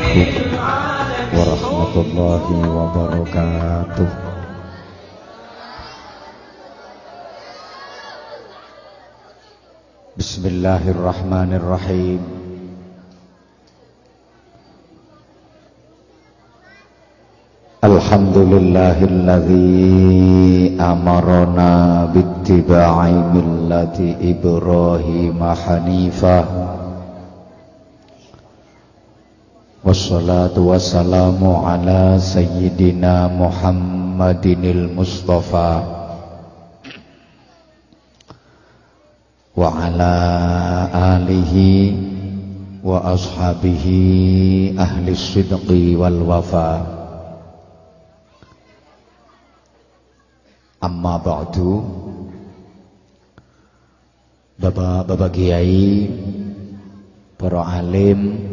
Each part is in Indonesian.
عليكم ورحمة الله وبركاته. بسم الله الرحمن الرحيم. الحمد لله الذي أمرنا باتباع ملة إبراهيم حنيفاً Wassalatu wassalamu ala sayyidina Muhammadinil Mustafa. Wa ala alihi wa ashabihi ahli sidqi wal wafa. Amma ba'du. Bapak-bapak kiai Para alim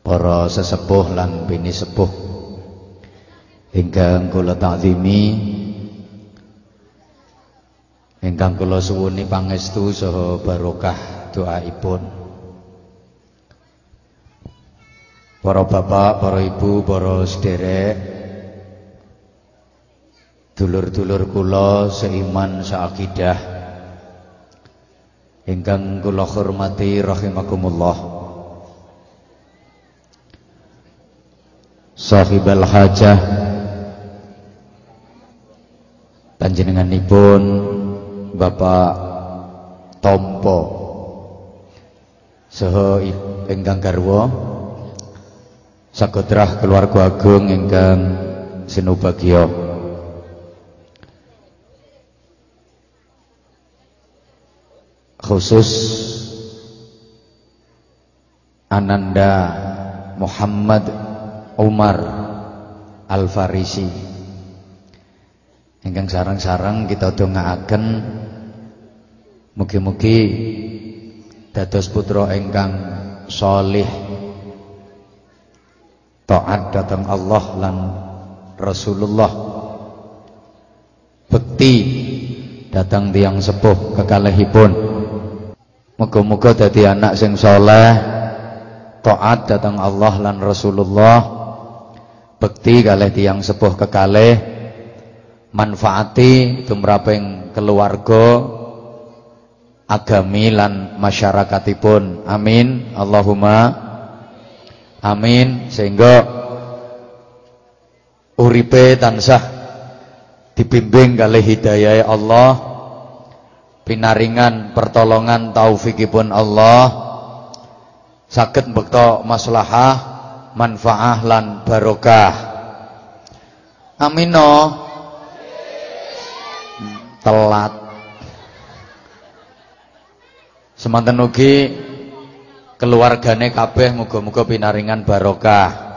para sesepuh lan bini sepuh. Ingkang kula takzimi ingkang kula suwuni pangestu saha barokah doaipun. Para bapak, para ibu, para sederek dulur-dulur kula seiman seakidah ingkang kula hormati rahimakumullah sahibal hajah. Panjenenganipun Bapak Tompo. Saha ingkang garwa sagodrah keluarga agung ingkang sinubagya khusus Ananda Muhammad Umar Al-Farisi. Ingkang sarang-sarang kita dongaaken mugi-mugi dados putra ingkang solih taat datang Allah lan Rasulullah. Bekti datang tiang sepuh kekalihipun. Muga-muga dadi anak sing soleh taat datang Allah lan Rasulullah bekti kalih tiang sepuh kekalih manfaati tumraping keluarga agami lan masyarakatipun. Amin. Allahumma amin. Sehingga uripe tansah dibimbing kalih hidayah Allah pinaringan pertolongan taufikipun Allah saged bekto maslahah manfaah lan barokah. Amino telat. Semanten ugi keluargane kabeh muga-muga pinaringan barokah.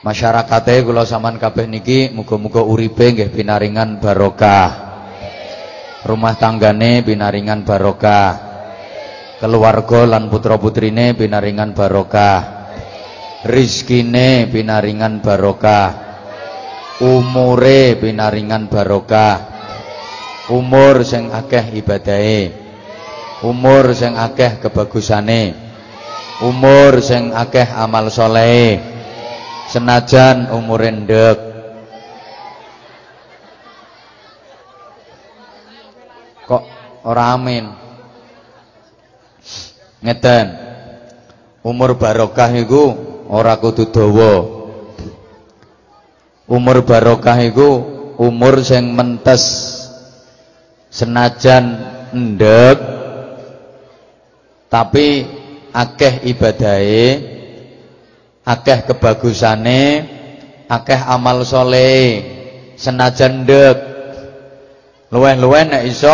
Masyarakate kula sampean kabeh niki muga-muga uripe nggih pinaringan barokah. Rumah tanggane pinaringan barokah keluarga lan putra-putrine binaringan barokah. Rizkine binaringan barokah. Umure binaringan barokah. Umur sing akeh ibadahe. Umur sing akeh kebagusane. Umur sing akeh amal soleh. Senajan umur ndek. Kok ora amin Ngeten. Umur barokah iku ora kudu dawa. Umur barokah iku umur sing mentes. Senajan ndek tapi akeh ibadahe, akeh kebagusane, akeh amal soleh. Senajan ndek luweh-luweh nek iso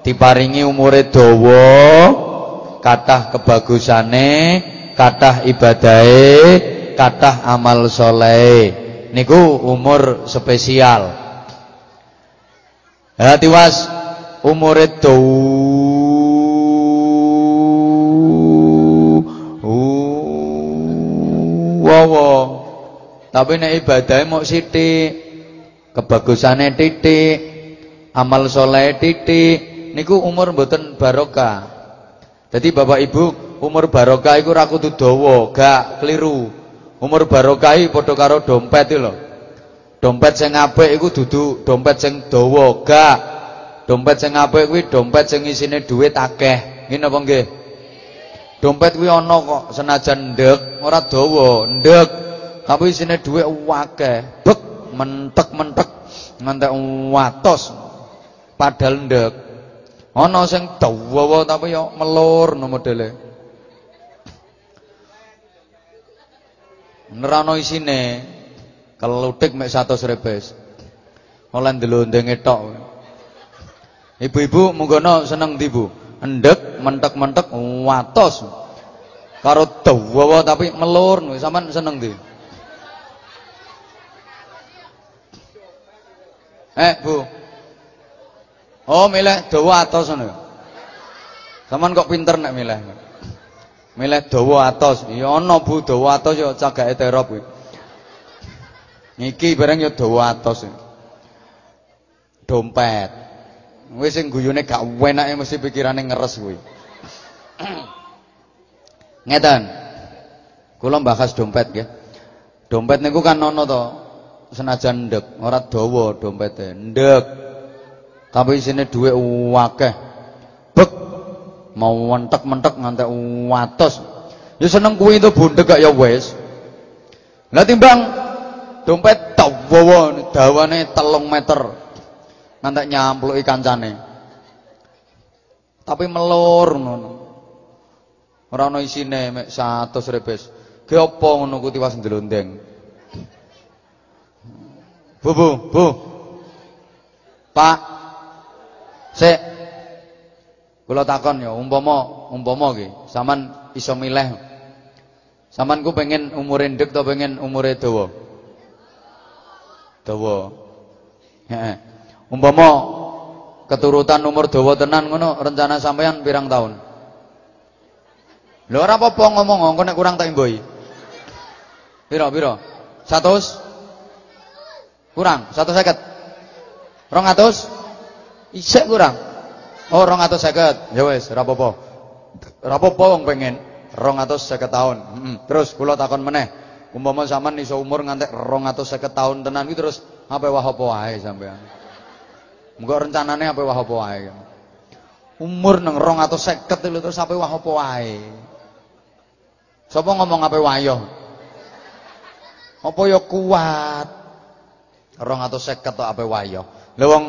diparingi umure dawa kathah kebagusane, kathah ibadahe, kathah amal soleh. Niku umur spesial. Hati was itu wow, tapi nek ibadahe mau sithik, kebagusane titik, amal soleh titik, niku umur mboten barokah. Jadi Bapak Ibu umur barokah iku ora kudu dawa, gak keliru. Umur barokah padha karo dompet lho. Dompet sing apik iku dudu dompet sing dawa, gak. Dompet sing apik kuwi dompet sing isine dhuwit akeh. Ngene apa nggih? Dompet kuwi ana kok senajan ndek, ora dawa, ndek. Tapi isine dhuwit akeh. Bek mentek-mentek ngantek watos. Padahal ndek. Ana sing dawa tapi yo melur no modele. Nerano isine kelutik mek 100 rebes. Oleh ndelondenge tok. Ibu-ibu munggono seneng ndi, Bu? Endek, mentek-mentek, watos. Karo dawa tapi melur, sampean seneng ndi? Eh, Bu. Oh, milih dawa atos ngono. Saman kok pinter nek milih. Milih dawa atos. Ya ana Bu dawa atos ya cagake terop kuwi. Niki bareng ya dawa atos. Dompet. Wis sing guyune gak enake mesti pikirane ngeres kuwi. Ngeten. Kula bahas dompet nggih. Dompet niku kan ana to senajan ndek, ora dawa dompete. Ndek. Tapi isine dhuwit akeh. Bek mau mentek-mentek ngantek watos. Ya seneng kuwi itu bundek gak ya wis. Lah timbang dompet dawa dawane 3 meter. Ngantek nyampluki kancane. Tapi melur ngono. Ora ana isine mek 100 rebes. Ge apa ngono ku tiwas ndelondeng. Bu, bu, bu. Pak, Sik. Kula takon ya, umpama umpama nggih, sampean iso milih. Sampean ku pengen umure ndek atau pengen umure dawa? Dawa. Heeh. Umpama keturutan umur dawa tenan ngono, rencana sampean pirang tahun? Lho ora apa-apa ngomong, engko nek kurang tak imboi. Piro, piro? 100? Kurang, 150. 200? Isek kurang. Oh 250. Ya wis, ora apa-apa. Ora apa-apa wong pengen 250 tahun. Heeh. Terus kula takon meneh. Umpama sampean iso umur ngantek 250 tahun tenan iki terus apa wah apa wae sampean. Muga rencanane apa wah apa wae. Umur nang 250 lho terus apa wah apa wae. Sapa ngomong apa wayo? Apa ya kuat? 250 tok apa wayo. Lha wong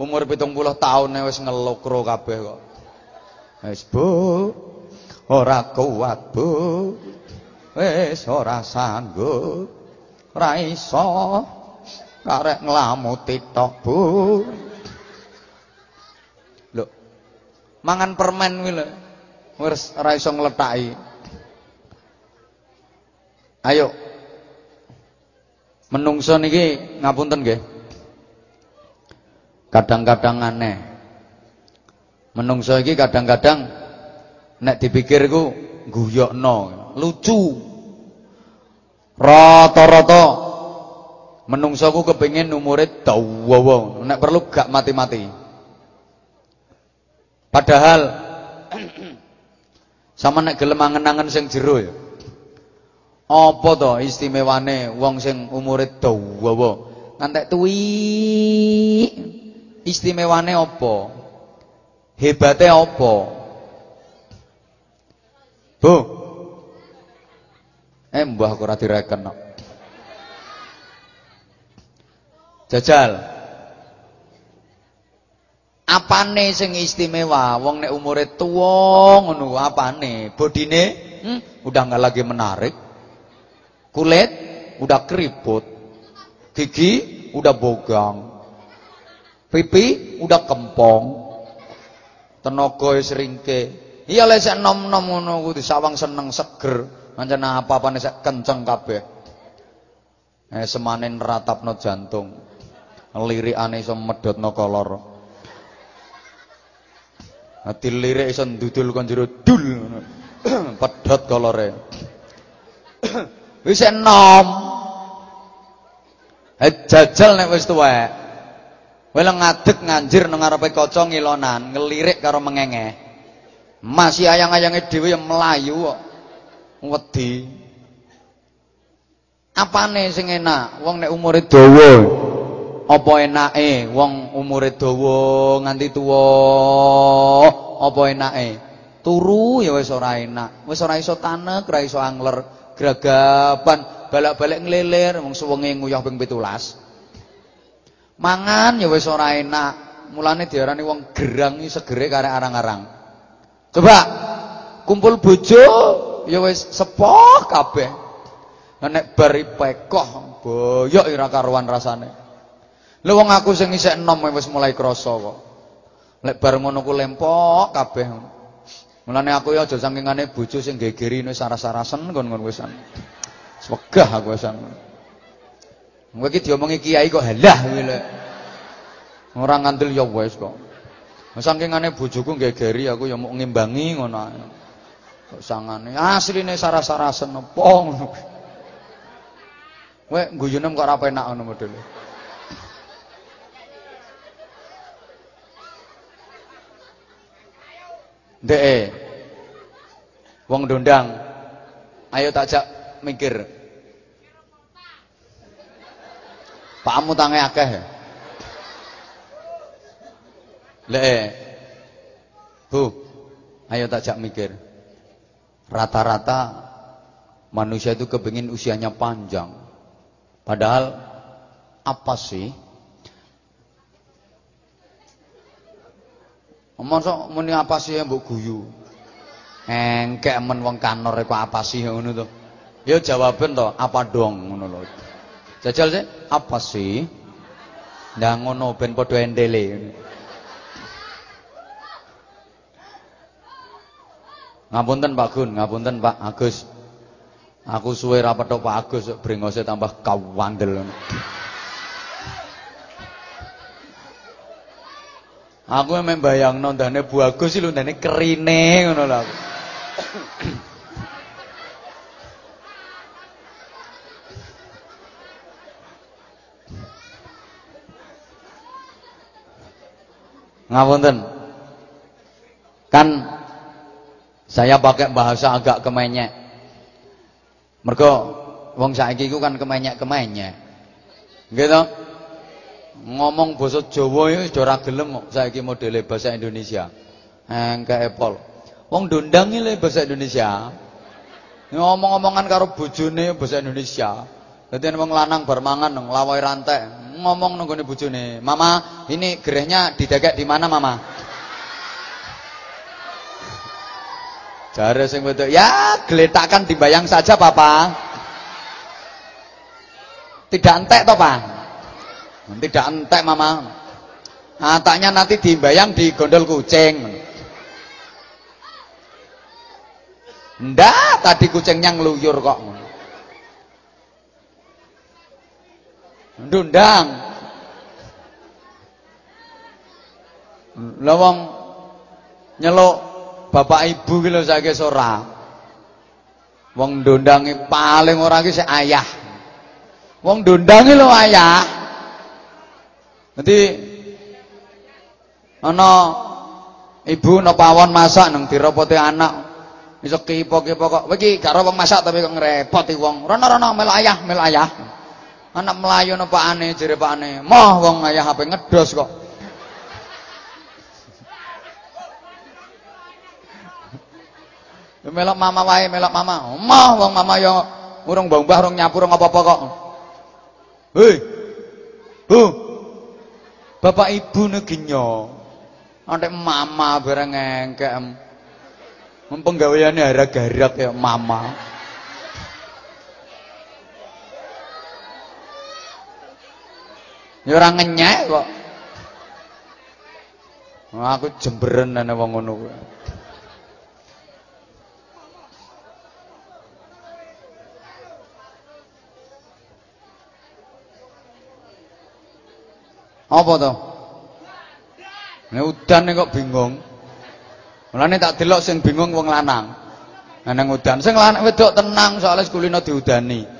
umur pitung puluh tahun wis ngelokro kabeh kok. Wis Bu, ora kuat Bu. Wis ora sanggup. Ora iso karek nglamuti tok Bu. Lho. Mangan permen kuwi lho. Wis ora iso ngletaki. Ayo. Menungso niki ngapunten nggih kadang-kadang aneh. Menungso iki kadang-kadang nek dipikir iku guyokno, lucu. Rata-rata menungso ku kepengin umure dawa, nek perlu gak mati-mati. Padahal sama nek gelem angen-angen sing jero ya. Apa to istimewane wong sing umure dawa? Ngantek tuwi Istimewane apa? Hebate apa? Bu. Eh mbah aku ora direken kok. Jajal. Apane sing istimewa? Wong nek umure tuwa ngono apane? Bodine hmm, udah nggak lagi menarik. Kulit udah keriput. Gigi udah bogang. Pipi udah kempong. Tenaga wis ringke. Iya lek sik nom-nom ngono ku disawang seneng seger. Pancen apa-apane sik kenceng kabeh. Eh semanen ratapno jantung. Lirikane iso medhotno kolor. Ati lirik iso ndudul kon jero dul Pedhot kolore. Wis enom. Eh jajal nek wis tuwek. Wela ngadeg nganjir nang ngarepe kaca ngilonan, ngelirik karo mengenge. Masih ayang-ayange dhewe yang melayu kok. Wedi. Apane sing enak? Wong nek umure dawa. Apa enake wong umure dawa nganti tuwa? Apa enake? Turu ya wis ora enak. Wis ora iso tanek, ora iso angler, gragapan, balak-balik nglelir wong suwenge nguyah ping 17. Mangan ya wis ora enak. Mulane diarani wong gerang iki segere karek arang-arang. Coba kumpul bojo ya wis sepoh kabeh. Nek bari pekoh boyok ira karuan rasane. Lha wong aku sing isih enom wis mulai krasa kok. Lek bar ngono ku lempok kabeh. Mulane aku ya aja sangkingane bojo sing gegeri wis saras-sarasen kon-kon wisan. Wegah aku wisan. Kowe iki diomongi kiai kok halah kuwi lek. Ora ngandel ya wis kok. Sangkingane bojoku gegeri aku ya mau ngimbangi ngono. Kok sangane asline saras-sarasen apa ngono. Kowe guyune kok ora penak ngono modele. Ndek. Wong dondang. Ayo tak jak mikir. Pakmu tange akeh ya. Le, Bu, ayo tak mikir. Rata-rata manusia itu kepingin usianya panjang. Padahal apa sih? Masa muni apa sih yang mbok guyu? Engkek men wong kanor apa sih ngono to. Ya jawaben to, apa dong ngono lho. Jajal sih, apa sih? Ndak ngono ben padha endele. Ngapunten Pak Gun, ngapunten Pak Agus. Aku suwe ra petok Pak Agus brengose tambah kawandel. Aku memang bayang nondane Bu Agus sih ndane kerine ngono lho. Ngapunten. Kan saya pakai bahasa agak kemenyek. Mergo wong saiki iku kan kemenyek-kemenyek. Gitu. Ngomong basa Jawa iki ora gelem kok saiki modele bahasa Indonesia. Engke Apple. Wong ndondang le bahasa Indonesia. Ngomong-ngomongan karo bojone bahasa Indonesia. Dadi wong lanang bar mangan nglawai rantai, ngomong nunggone bojone, "Mama, ini gerehnya didagak di mana, Mama?" Jare sing wedok, "Ya, geletakkan dibayang saja, Papa." Tidak entek toh, Pak? Tidak entek, Mama. Ataknya nanti dibayang di gondol kucing. Ndak, tadi kucingnya ngeluyur kok. Ndundang. Lawang nyeluk bapak ibu ki lho saiki ora. Wong ndondangi paling ora ki ayah. Wong ndondangi lho ayah. Nanti ana ibu napa pawon masak nang diropote anak. Iso kipo-kipo kok. Iki gak wong masak tapi kok ngrepoti wong. Rono-rono melu ayah, melu ayah. Anak melayu napa ane jere pakane. Moh wong ayah HP ngedos kok. Melok mama wae, melok mama. Mah wong mama yo urung mbah urung nyapu urung apa-apa kok. Hei. Bu. Bapak Ibu neginyo. Antek mama bareng engkek. Mempenggaweane harag-harag ya mama. Ya ora ngenyek kok. Aku jemberen ana wong ngono kuwi. Apa to? Nek udan kok bingung. Mulane tak delok sing bingung wong lanang. Nang udan sing lanang wedok tenang soalnya sekulino diudani.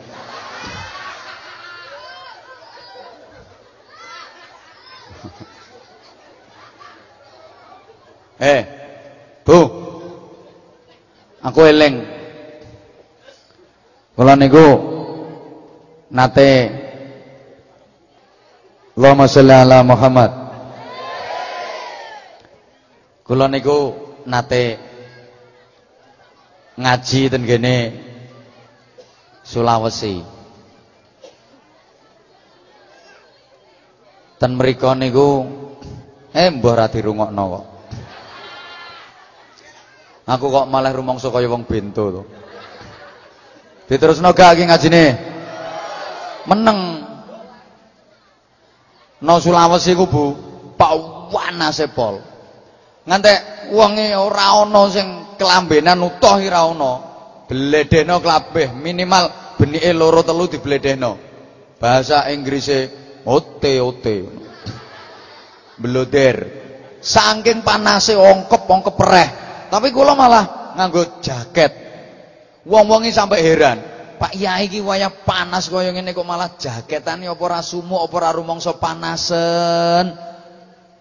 Eh, Bu. Aku eling. Kula niku nate Allahumma sholli ala Muhammad. Kula niku nate ngaji ten kene Sulawesi. Ten mriku niku eh mbah ra dirungokno kok. Aku kok malah rumangsa kaya wong bento to. Diterusno gak iki ngajine? Meneng. No Sulawesi ku Bu, wanase pol. Ngantek wonge ora ana sing kelambenan utuh ora ana. Bledehno klabeh minimal benike loro telu dibledehno. Bahasa Inggrise ote ote. Bloder. Saking panase ongkep-ongkep pereh. Tapi kula malah nganggo jaket. Wong-wong iki sampai heran. Pak Yai iki waya panas kaya ngene kok malah jaketane apa ora sumuk apa ora rumangsa panasen.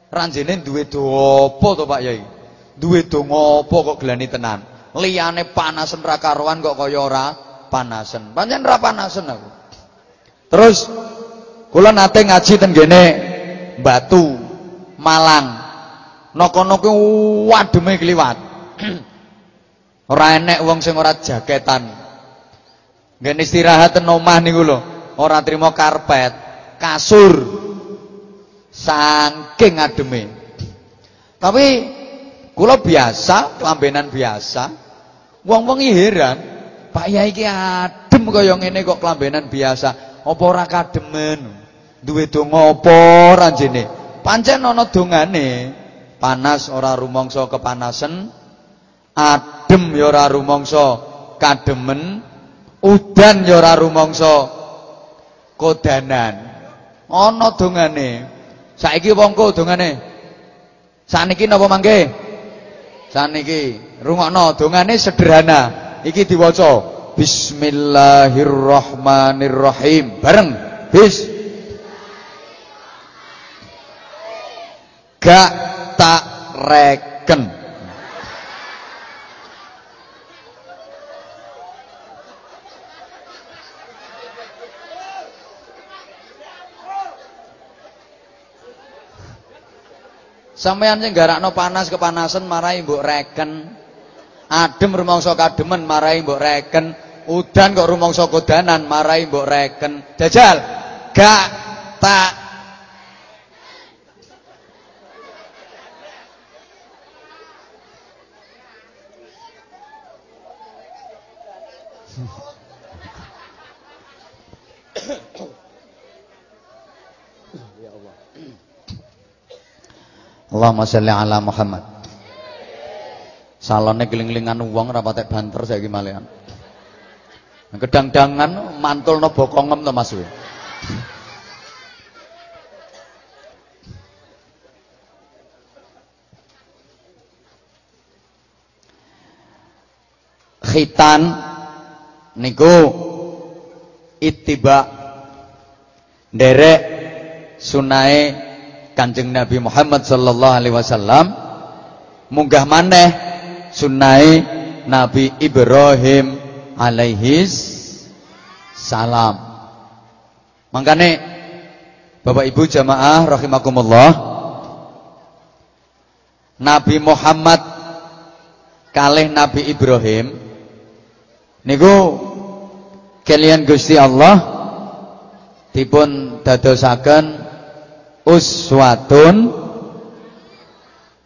Ranjene duwe do apa to Pak Yai? Duwe do ngopo kok gelani tenan? Liyane panasen ra karuan kok kaya ora panasen. Pancen ra panasen aku. Terus kula nate ngaji ten gene Batu, Malang. Noko-noko wademe kliwat. ora enek wong sing ora jaketan. Nggen istirahat ten omah niku lho, ora trimo karpet, kasur. Saking ademe. Tapi kula biasa, kelambenan biasa. Wong-wong heran, Pak Yai iki adem kaya ngene kok kelambenan biasa. Apa ora kademen? Duwe donga apa ranjene? Pancen ana dongane. Panas ora rumangsa kepanasan, adem ya ora rumangsa kademen. Udan ya ora rumangsa kodanan. Ana dongane. Saiki wongko dongane. Saniki napa mangke? Saniki. Rungokno dongane sederhana. Iki diwaca Bismillahirrahmanirrahim. Bareng. Bis. Gak tak reken Sampeyan sing garakno panas kepanasan marai mbok reken. Adem rumangsa kademen marai mbok reken. Udan kok rumangsa kodanan marai mbok reken. Jajal. Gak tak Allahumma sholli ala Muhammad. Salone geling-gelingan wong ora patek banter saiki malian. Kedang-dangan mantulno bokongem to Mas. Khitan niku ittiba derek sunae Kanjeng Nabi Muhammad sallallahu alaihi wasallam munggah maneh sunai Nabi Ibrahim alaihi salam. Mangkane Bapak Ibu jamaah rahimakumullah Nabi Muhammad kalih Nabi Ibrahim niku kalian Gusti Allah dipun dadosaken uswatun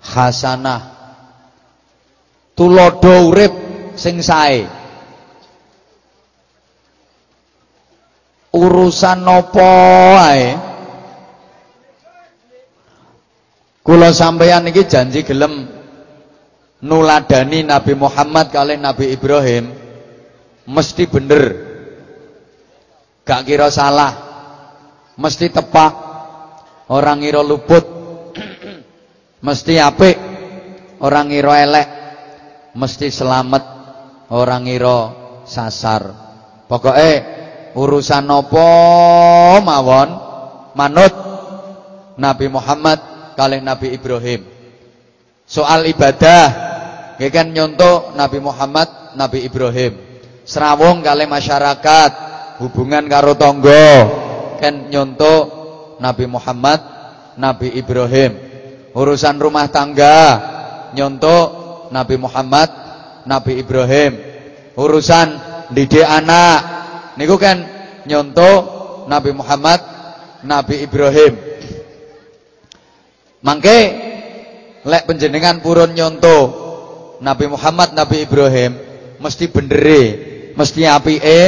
hasanah tulodo urip sing sae. Urusan nopo ae? Kula sampeyan iki janji gelem nuladani Nabi Muhammad kali Nabi Ibrahim. Mesti bener. Gak kira salah. Mesti tepak orang ngira luput mesti apik. Orang ngira elek. Mesti selamat. Orang ngira sasar. Pokoknya urusan apa mawon? Manut. Nabi Muhammad kali Nabi Ibrahim. Soal ibadah. Ya kan Nabi Muhammad Nabi Ibrahim. Serawung kali masyarakat, hubungan karo tonggo, kan nyonto Nabi Muhammad, Nabi Ibrahim. Urusan rumah tangga, nyonto Nabi Muhammad, Nabi Ibrahim. Urusan didik anak, niku kan nyonto Nabi Muhammad, Nabi Ibrahim. Mangke lek penjenengan purun nyonto Nabi Muhammad, Nabi Ibrahim mesti bendere, mesti apike,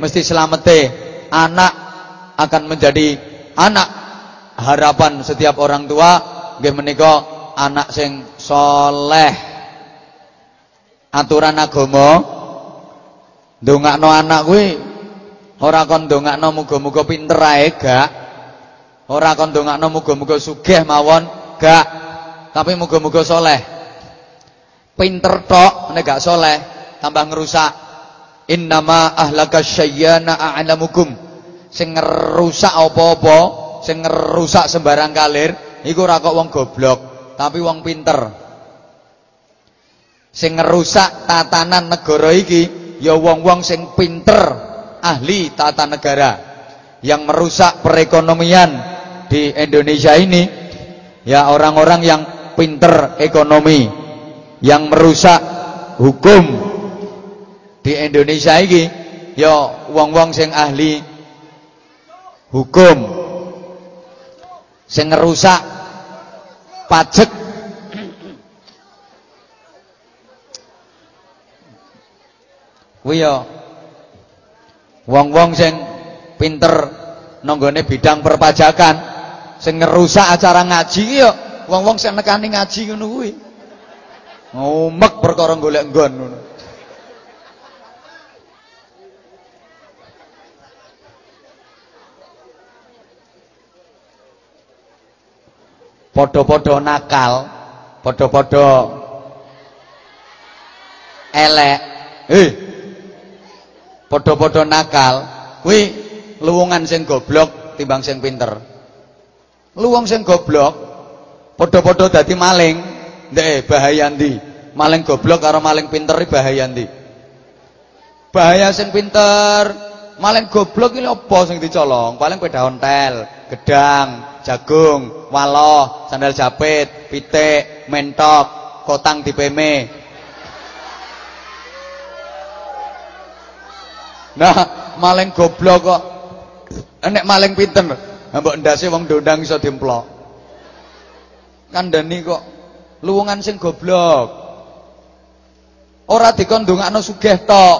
mesti selamete. Anak akan menjadi anak harapan setiap orang tua nggih menika anak sing soleh. Aturan agama ndongakno anak kuwi ora kon ndongakno muga-muga pinter ae gak. Ora kon ndongakno muga-muga sugih mawon gak. Tapi muga-muga soleh. Pinter tok nek gak soleh tambah ngerusak. Innama ahlaka syayyana a'lamukum. Sing ngerusak apa-apa, sing ngerusak sembarang kalir iku ora kok wong goblok, tapi wong pinter. Sing ngerusak tatanan negara iki ya wong-wong sing pinter, ahli tata negara. Yang merusak perekonomian di Indonesia ini ya orang-orang yang pinter ekonomi, yang merusak hukum di Indonesia ini ya wong-wong sing ahli hukum sing ngerusak pajak kuwi ya wong-wong sing pinter nanggone bidang perpajakan sing ngerusak acara ngaji ya wong-wong sing nekani ngaji ngono kuwi. Ngumek perkara golek nggon ngono Podo-podo nakal, podo-podo elek. Eh. Podo-podo nakal, kuwi luwungan sing goblok timbang sing pinter. Luwung sing goblok podo-podo dadi maling, ndek bahaya ndi? Maling goblok karo maling pinter bahaya ndi? Bahaya sing pinter, maling goblok iki apa sing dicolong? Paling peda ontel, gedang, jagung, waloh, sandal japit, pitik, mentok, kotang dipeme. Nah, maling goblok kok. Nek maling pinter, mbok ndase wong ndondang iso dimplok. Kandhani kok luwungan sing goblok. Ora dikon ndongakno sugih tok.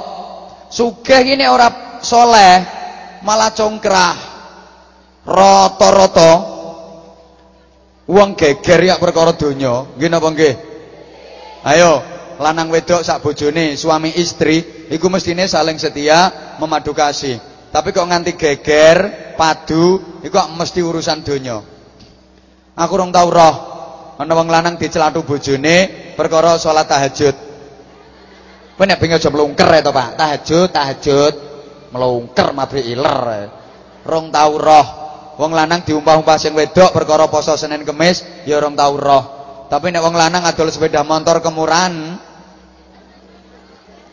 Sugih nek ora soleh, malah congkrah. Rata-rata wong geger ya perkara donya. Nggih napa nggih? Ayo, lanang wedok sak bojone, suami istri iku mestine saling setia, memadu kasih. Tapi kok nganti geger, padu, iku kok mesti urusan donya. Aku rong tau roh ana wong lanang dicelatu bojone perkara salat tahajud. Kowe nek pengen aja mlungker ya Pak. Tahajud, tahajud, mlungker mabrik iler. Rong tau roh Wong lanang diumpah-umpah sing wedok perkara poso Senin Kemis ya tau roh. Tapi nek wong lanang adol sepeda motor kemurahan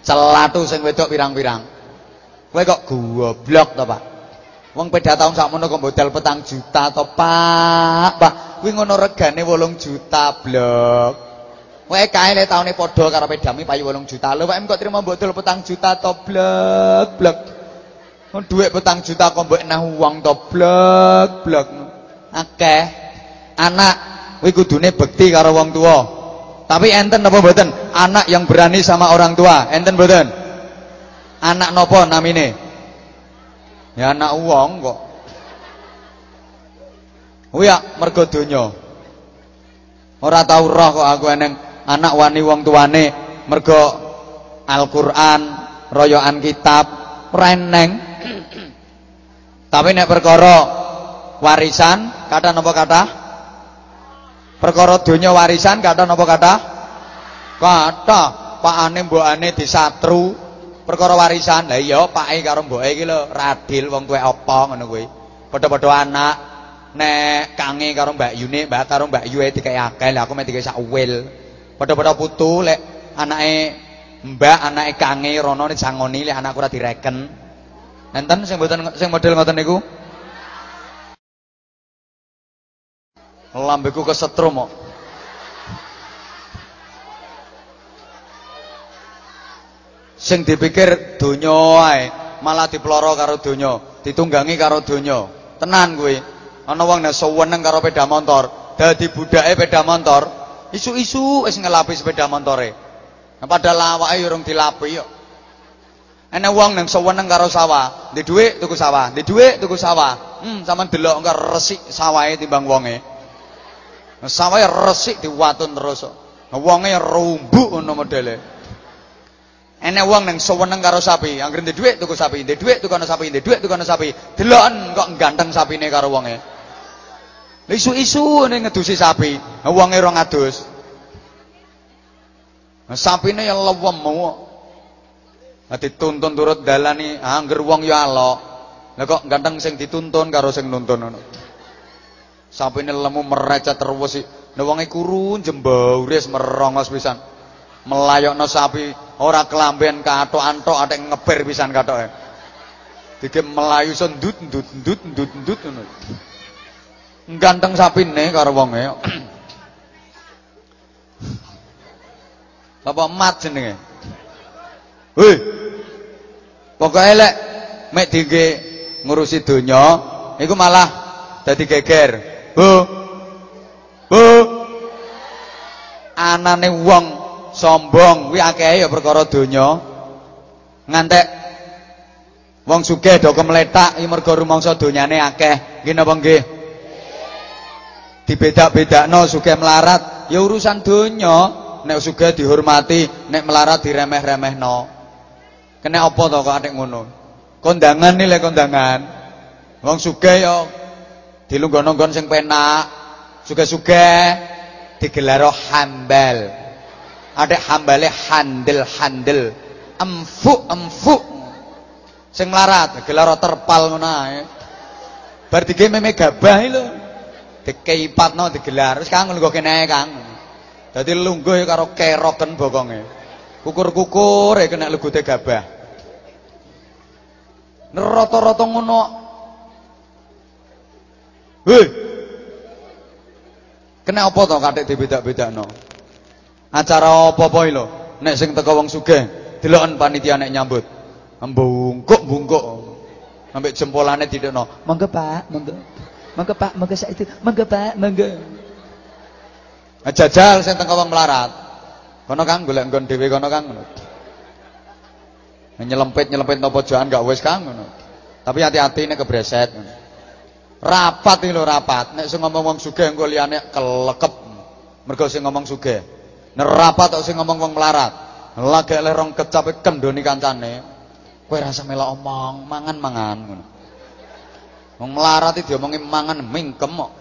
celatu sing wedok pirang-pirang. Kowe kok goblok to, Pak? Wong peda taun sakmono kok modal petang juta to, Pak. Pak, kuwi ngono regane 8 juta blok. Kowe kae le taune padha karo pedamu payu 8 juta. Lho, Pak, kok trimo modal petang juta to, blok, blok. Duit petang juta kok mbok nah uang to blek blek. Akeh. Anak kuwi kudune bekti karo wong tua. Tapi enten apa mboten? Anak yang berani sama orang tua. Enten mboten? Anak nopo namine? Ya anak uang kok. Kuwi ya mergo donya. Ora tau roh kok aku eneng anak wani wong tuane mergo Al-Qur'an, royokan kitab, reneng. Tapi nek perkara warisan, kata napa kata? Perkara donya warisan kata napa kata? Kata pakane mbokane disatru perkara warisan. Lah iya pake karo mboke iki lho radil wong tuwek apa ngono kuwi. Padha-padha anak nek kange karo Mbak Yune, Mbak karo Mbak Yue dikek akeh, lah aku mek dikek sak wil. Padha-padha putu lek anake Mbak anake kange rono jangoni lek anakku ora direken. Enten sing mboten sing model ngoten niku? Lambeku kesetrum kok. Sing dipikir donya ae, malah diploro karo donya, ditunggangi karo donya. Tenan kuwi. Ana wong nek seneng karo sepeda motor, dadi budake sepeda motor, isu-isu wis ngelapi sepeda motore. Nah, padahal awake urung dilapi kok. Ana wong nang seneng karo sawah, ndek dhuwit tuku sawah, ndek dhuwit tuku sawah. Hmm, sampean delok engko resik sawahe timbang wonge. Sawahe resik diwatun terus. Wonge rumbuk ngono modele. Enek wong nang seneng karo sapi, anggere ndek dhuwit tuku sapi, ndek dhuwit tuku sapi, ndek dhuwit tuku sapi. Deloken kok ganteng sapine karo wonge. Isu-isu ning ngedusi sapi, wonge ora ngadus. Nah, sapine ya mau. Nah, dituntun turut dalani, angger wong ya alok. Lah kok ganteng sing dituntun karo sing nuntun ngono. Sapine lemu merecet terus. Nah wonge kuru jembauris merongos pisan. Melayokno sapi ora kelamben kathok-anthok atek ngeber pisan kathoke. Dike melayu sendut ndut ndut ndut ndut ngono. Ganteng sapine karo wonge. Bapak mat jenenge. Hei. Pokoke lek mek dike ngurusi donya iku malah dadi geger. Bu. Bu. Anane wong sombong kuwi akeh ya perkara donya. Ngantek wong sugih do ya mergo rumangsa donyane akeh. Nggih napa nggih? Dibedak-bedakno sugih melarat ya urusan donya. nek sugih dihormati, nek melarat diremeh-remehno. Kena apa to kok atik ngono? Kondangan nih kondangan. Wong sugih yo dilunggon-lunggon sing penak. Sugih-sugih digelaro hambal. Adek hambale handel-handel. Empuk-empuk. Sing melarat gelaro terpal ngono ae. Bar dige meme gabah lho. Dikeipatno digelar. Wis kang ngono kene Kang. Dadi lungguh karo keroken bokonge. Kukur-kukur ya kena legute gabah. Rata-rata ngono. Hei. Kena apa to katik dibedak-bedakno? Acara apa-apa lho. Nek sing teko wong sugih, deloken panitia nek nyambut. Mbungkuk-bungkuk. Ambek jempolane didekno. Monggo Pak, monggo. Monggo Pak, monggo sak itu. Monggo Pak, monggo. Jajal sing teng wong melarat. Kono Kang golek nggon kono Kang. Nyelempit-nyelempit napa pojokan gak wis Kang. Tapi hati-hati nek kebreset. Rapat iki lho rapat. Nek sing ngomong wong sugih engko liyane kelekep. Mergo sing ngomong sugih. Nek rapat kok sing ngomong wong melarat. Lagi le rong kecap kendoni kancane. Kowe rasa melok omong, mangan-mangan ngono. Wong melarat diomongi mangan mingkem kok.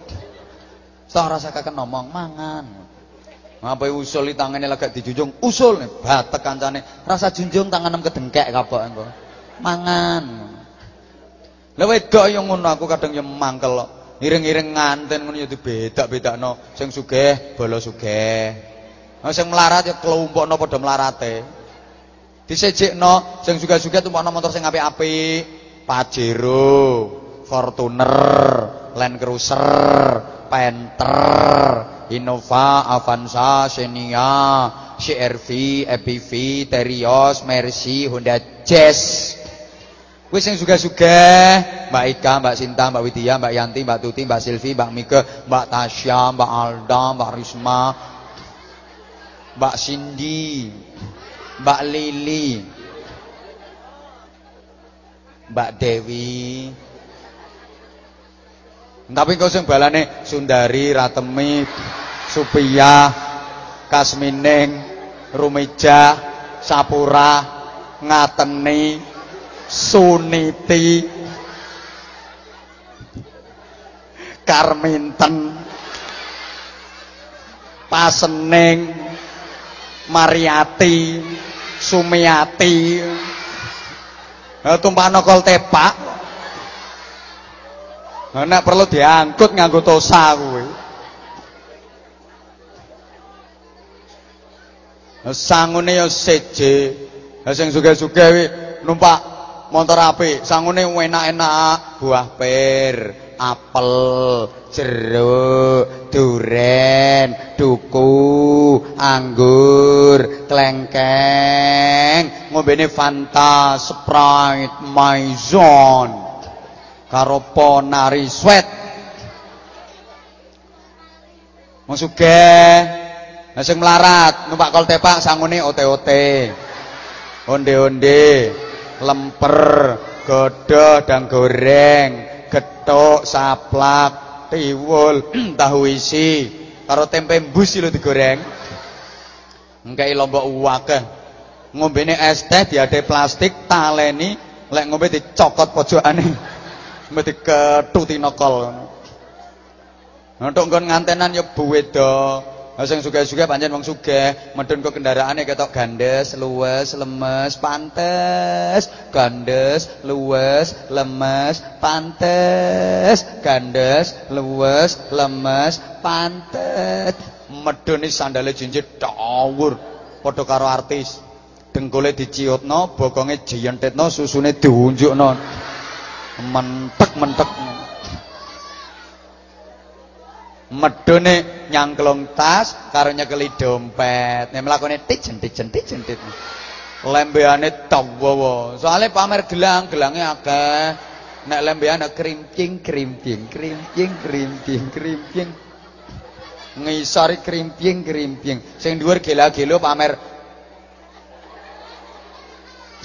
Toh rasa kakek ngomong mangan. Ngapa usul tangannya lagi dijunjung usul nih batek kancane rasa junjung tangan ke kedengkek kapok engko. Mangan. Lah wedok yang ngono aku kadang yang mangkel kok. Iring-iring nganten ngono ya dibedak-bedakno sing sugih bala sugih. Nah sing melarat ya kelompokno padha melarate. Disejekno sing sugih-sugih tumpakno motor sing apik-apik. Pajero, Fortuner, Land Cruiser, Panther, Innova, Avanza, Xenia, CRV, EPV, Terios, Mercy, Honda Jazz. Wis sing sugih-sugih, Mbak Ika, Mbak Sinta, Mbak Widya, Mbak Yanti, Mbak Tuti, Mbak Silvi, Mbak Mike, Mbak Tasya, Mbak Alda, Mbak Risma, Mbak Cindy, Mbak Lili, Mbak Dewi. Tapi kau sing balane Sundari, Ratemi, Supia, Kasmining, Rumija, Sapura, Ngateni, Suniti, Karminten, Pasening, Mariati, Sumiati. Tumpakno kol tepak. Nek perlu diangkut nganggo tosa kuwi. Sangune ya seje. Sing sugih-sugih kuwi numpak motor apik, sangune enak-enak, buah pir, apel, jeruk, duren, duku, anggur, klengkeng, ngombene Fanta, Sprite, Maison, karo Ponari Sweat. Sugih Nah sing melarat numpak kol tepak sangune ote-ote. Onde-onde, lemper, godoh dan goreng, getuk, saplak, tiwul, tahu isi, karo tempe bus lho digoreng. Engkai lombok wakeh. Ngombene es teh diade plastik taleni lek ngombe dicokot pojokane. Ngombe diketuti nokol. Untuk ngantenan ya buwedo. Sing sugih-sugih pancen wong sugih, medun kok kendaraane ketok gandes, luwes, lemes, pantes. Gandes, luwes, lemes, pantes. Gandes, luwes, lemes, pantes. Medun sandale jinjit dawur padha karo artis. Dengkule diciutno, bokonge jiyentetno, susune diunjukno. Mentek-mentek. medone nyangklong tas karo nyekeli dompet. Nek mlakone tijen tijen tijen tijen lembeane dawa soalnya pamer gelang gelangnya akeh. Nek lembeane krimcing krimcing krimcing krimcing krimcing ngisori krimcing krimcing sing dhuwur gela-gelo pamer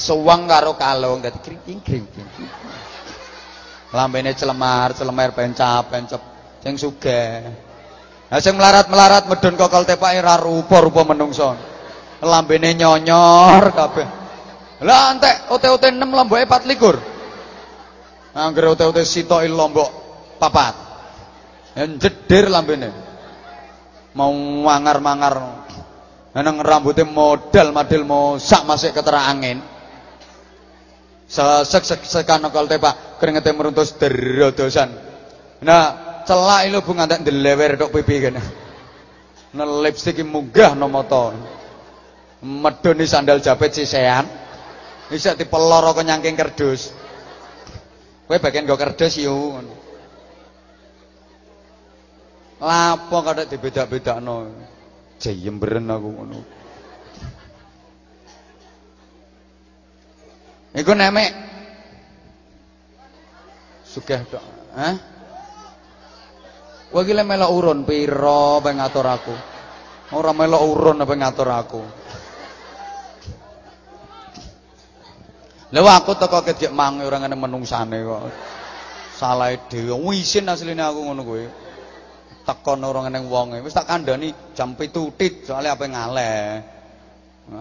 suwang karo kalung. Dadi krimcing krimcing lambene celemar celemar pencap pencap sing sugih. Lah sing melarat-melarat medun kokol tepake ra rupa-rupa menungso. Lambene nyonyor kabeh. Lah entek ote-ote 6 lomboke 24. Angger ote-ote sitoki lombok papat. Jedir lambene. Mau mangar-mangar. Nang rambutnya modal madil mau sak masih ketera angin. Sesek sek sekan kol tepak keringete meruntus derodosan. Nah, celak lho Bu ngantek ndelewer tok pipi kene. Ne lipstik munggah no moto. Medoni sandal jepit sisean. Bisa dipelor kok nyangking kerdus. Kowe bagian go kerdus yo. Lapo kadek dibedak-bedakno. Jayemberen aku ngono. Iku nemek sugih tok. Hah? Kowe iki melok urun pira ben ngatur aku. Ora melok urun apa ngatur aku. Lha aku teko kedhek mangi ora ngene menungsane kok. Salah dhewe. Wisin asline aku ngono kowe. Teko ora ngene wonge. Wis tak kandhani jam 7 tit soalnya apa ngaleh.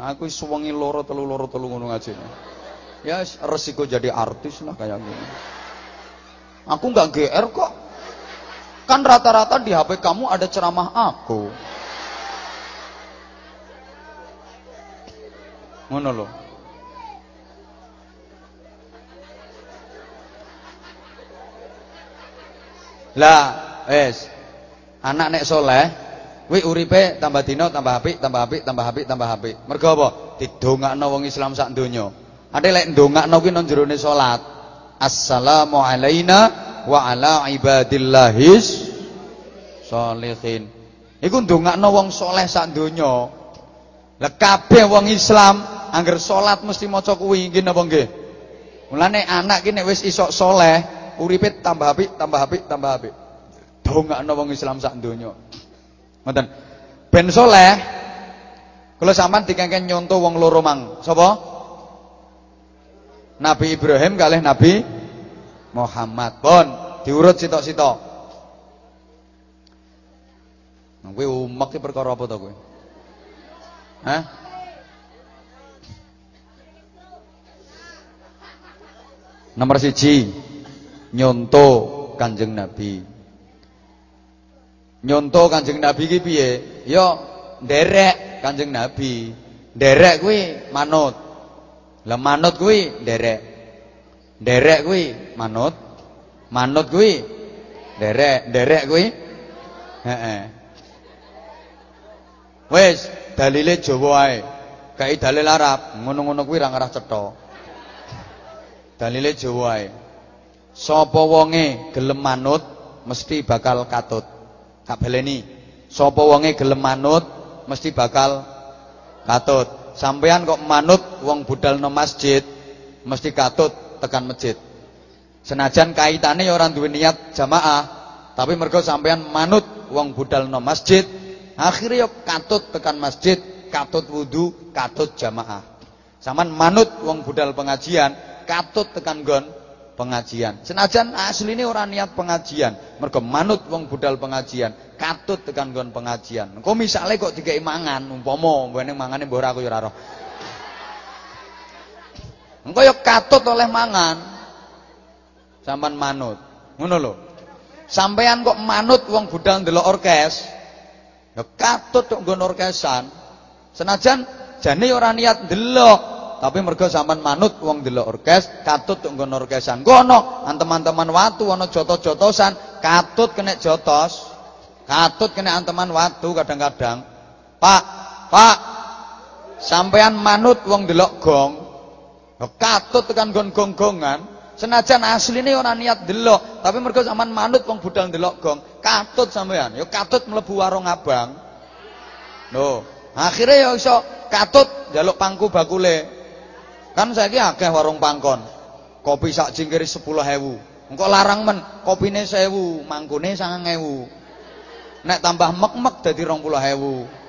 Aku suwengi loro telu loro telu ngono ngaji. Ya resiko jadi artis lah kayak gini. Aku nggak GR kok. Kan rata-rata di HP kamu ada ceramah aku. Ngono loh. Lah, es. Anak nek soleh, wi uripe tambah dino, tambah apik, tambah apik, tambah apik, tambah apik. Mergo apa? Didongakno wong Islam sak donya. Ade lek ndongakno kuwi nang jerone salat. Assalamu alaina wa ala ibadillahis sholihin. Iku ndongakno wong soleh sak donya. Lah wong Islam angger salat mesti maca kuwi nggih napa nggih? Mulane anak ki nek wis iso soleh, uripe tambah apik, tambah apik, tambah apik. Dongakno wong Islam sak donya. Ngoten. Ben soleh kula sampean dikengken nyonto wong loro mang. Sapa? Nabi Ibrahim kalih Nabi Muhammad. Pun diurut sitok-sitok. Nah, kowe umek ki perkara apa to kowe? Hah? Nomor siji nyonto Kanjeng Nabi. Nyonto Kanjeng Nabi ki piye? Ya nderek Kanjeng Nabi. Nderek kuwi manut. Lah manut kuwi nderek. Derek kuwi manut. Manut kuwi derek, derek kuwi heeh. Wis, dalile Jawa ae. Kae dalil Arab, ngono-ngono kuwi ra ngarah cetha. Dalile Jawa ae. Sapa wonge gelem manut mesti bakal katut. Kak baleni. Sapa wonge gelem manut mesti bakal katut. Sampean kok manut wong budal no masjid mesti katut tekan masjid. Senajan kaitane ya ora duwe niat jamaah, tapi mergo sampean manut wong budal no masjid, akhirnya katut tekan masjid, katut wudu, katut jamaah. Saman manut wong budal pengajian, katut tekan gon pengajian. Senajan asline ora niat pengajian, mergo manut wong budal pengajian, katut tekan gon pengajian. Engko misale kok dikai mangan, umpama mbene mangane mbok ora aku ya. Engko ya katut oleh mangan. Sampan manut. Ngono lho. Sampean kok manut wong budal ndelok orkes, ya katut kok nggon orkesan. Senajan jane ora niat ndelok, tapi mergo sampean manut wong ndelok orkes, katut kok nggon orkesan. Kono anteman-teman watu ana jotos-jotosan, katut kena jotos. Katut kena anteman watu kadang-kadang. Pak, Pak. Sampean manut wong ndelok gong. Katut tekan gong-gong-gongan. Senajan asline ora niat delok, tapi mergo sampean manut wong budal ndelok gong, katut sampean. Ya katut mlebu warung abang. Lho, akhirnya ya iso katut njaluk pangku bakule. Kan saiki akeh warung pangkon. Kopi sak jingkir 10.000. Engko larang men, kopine 1000, mangkune 9000. Nek tambah mek-mek dadi 20.000.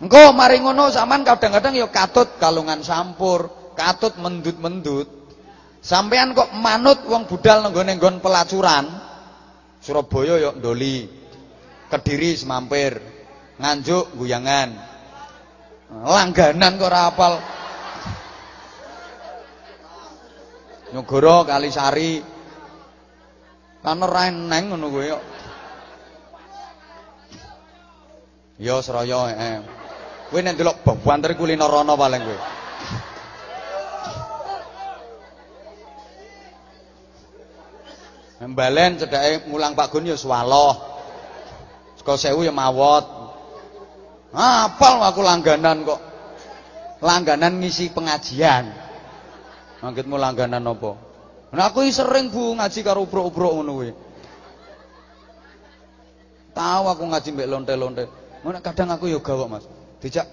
Engko mari ngono sampean kadang-kadang ya katut kalungan sampur, katut mendut-mendut. Sampean kok manut wong budal nenggone nggon pelacuran. Surabaya ya ndoli. Kediri semampir. Nganjuk guyangan. Langganan kok ora apal. Nyogoro Kalisari. Kan ora eneng ngono kuwi kok. Ya Seraya eh. Kowe nek ndelok banter kulino rono paling kowe. Mbalen cedake mulang Pak Gun ya swaloh. Saka sewu ya mawot. Apal aku langganan kok. Langganan ngisi pengajian. Mangkitmu langganan apa? Nah aku sering Bu ngaji karo ubruk-ubruk ngono kuwi. Tahu aku ngaji mbek lonte-lonte. Ngono kadang aku ya gawok Mas. Dijak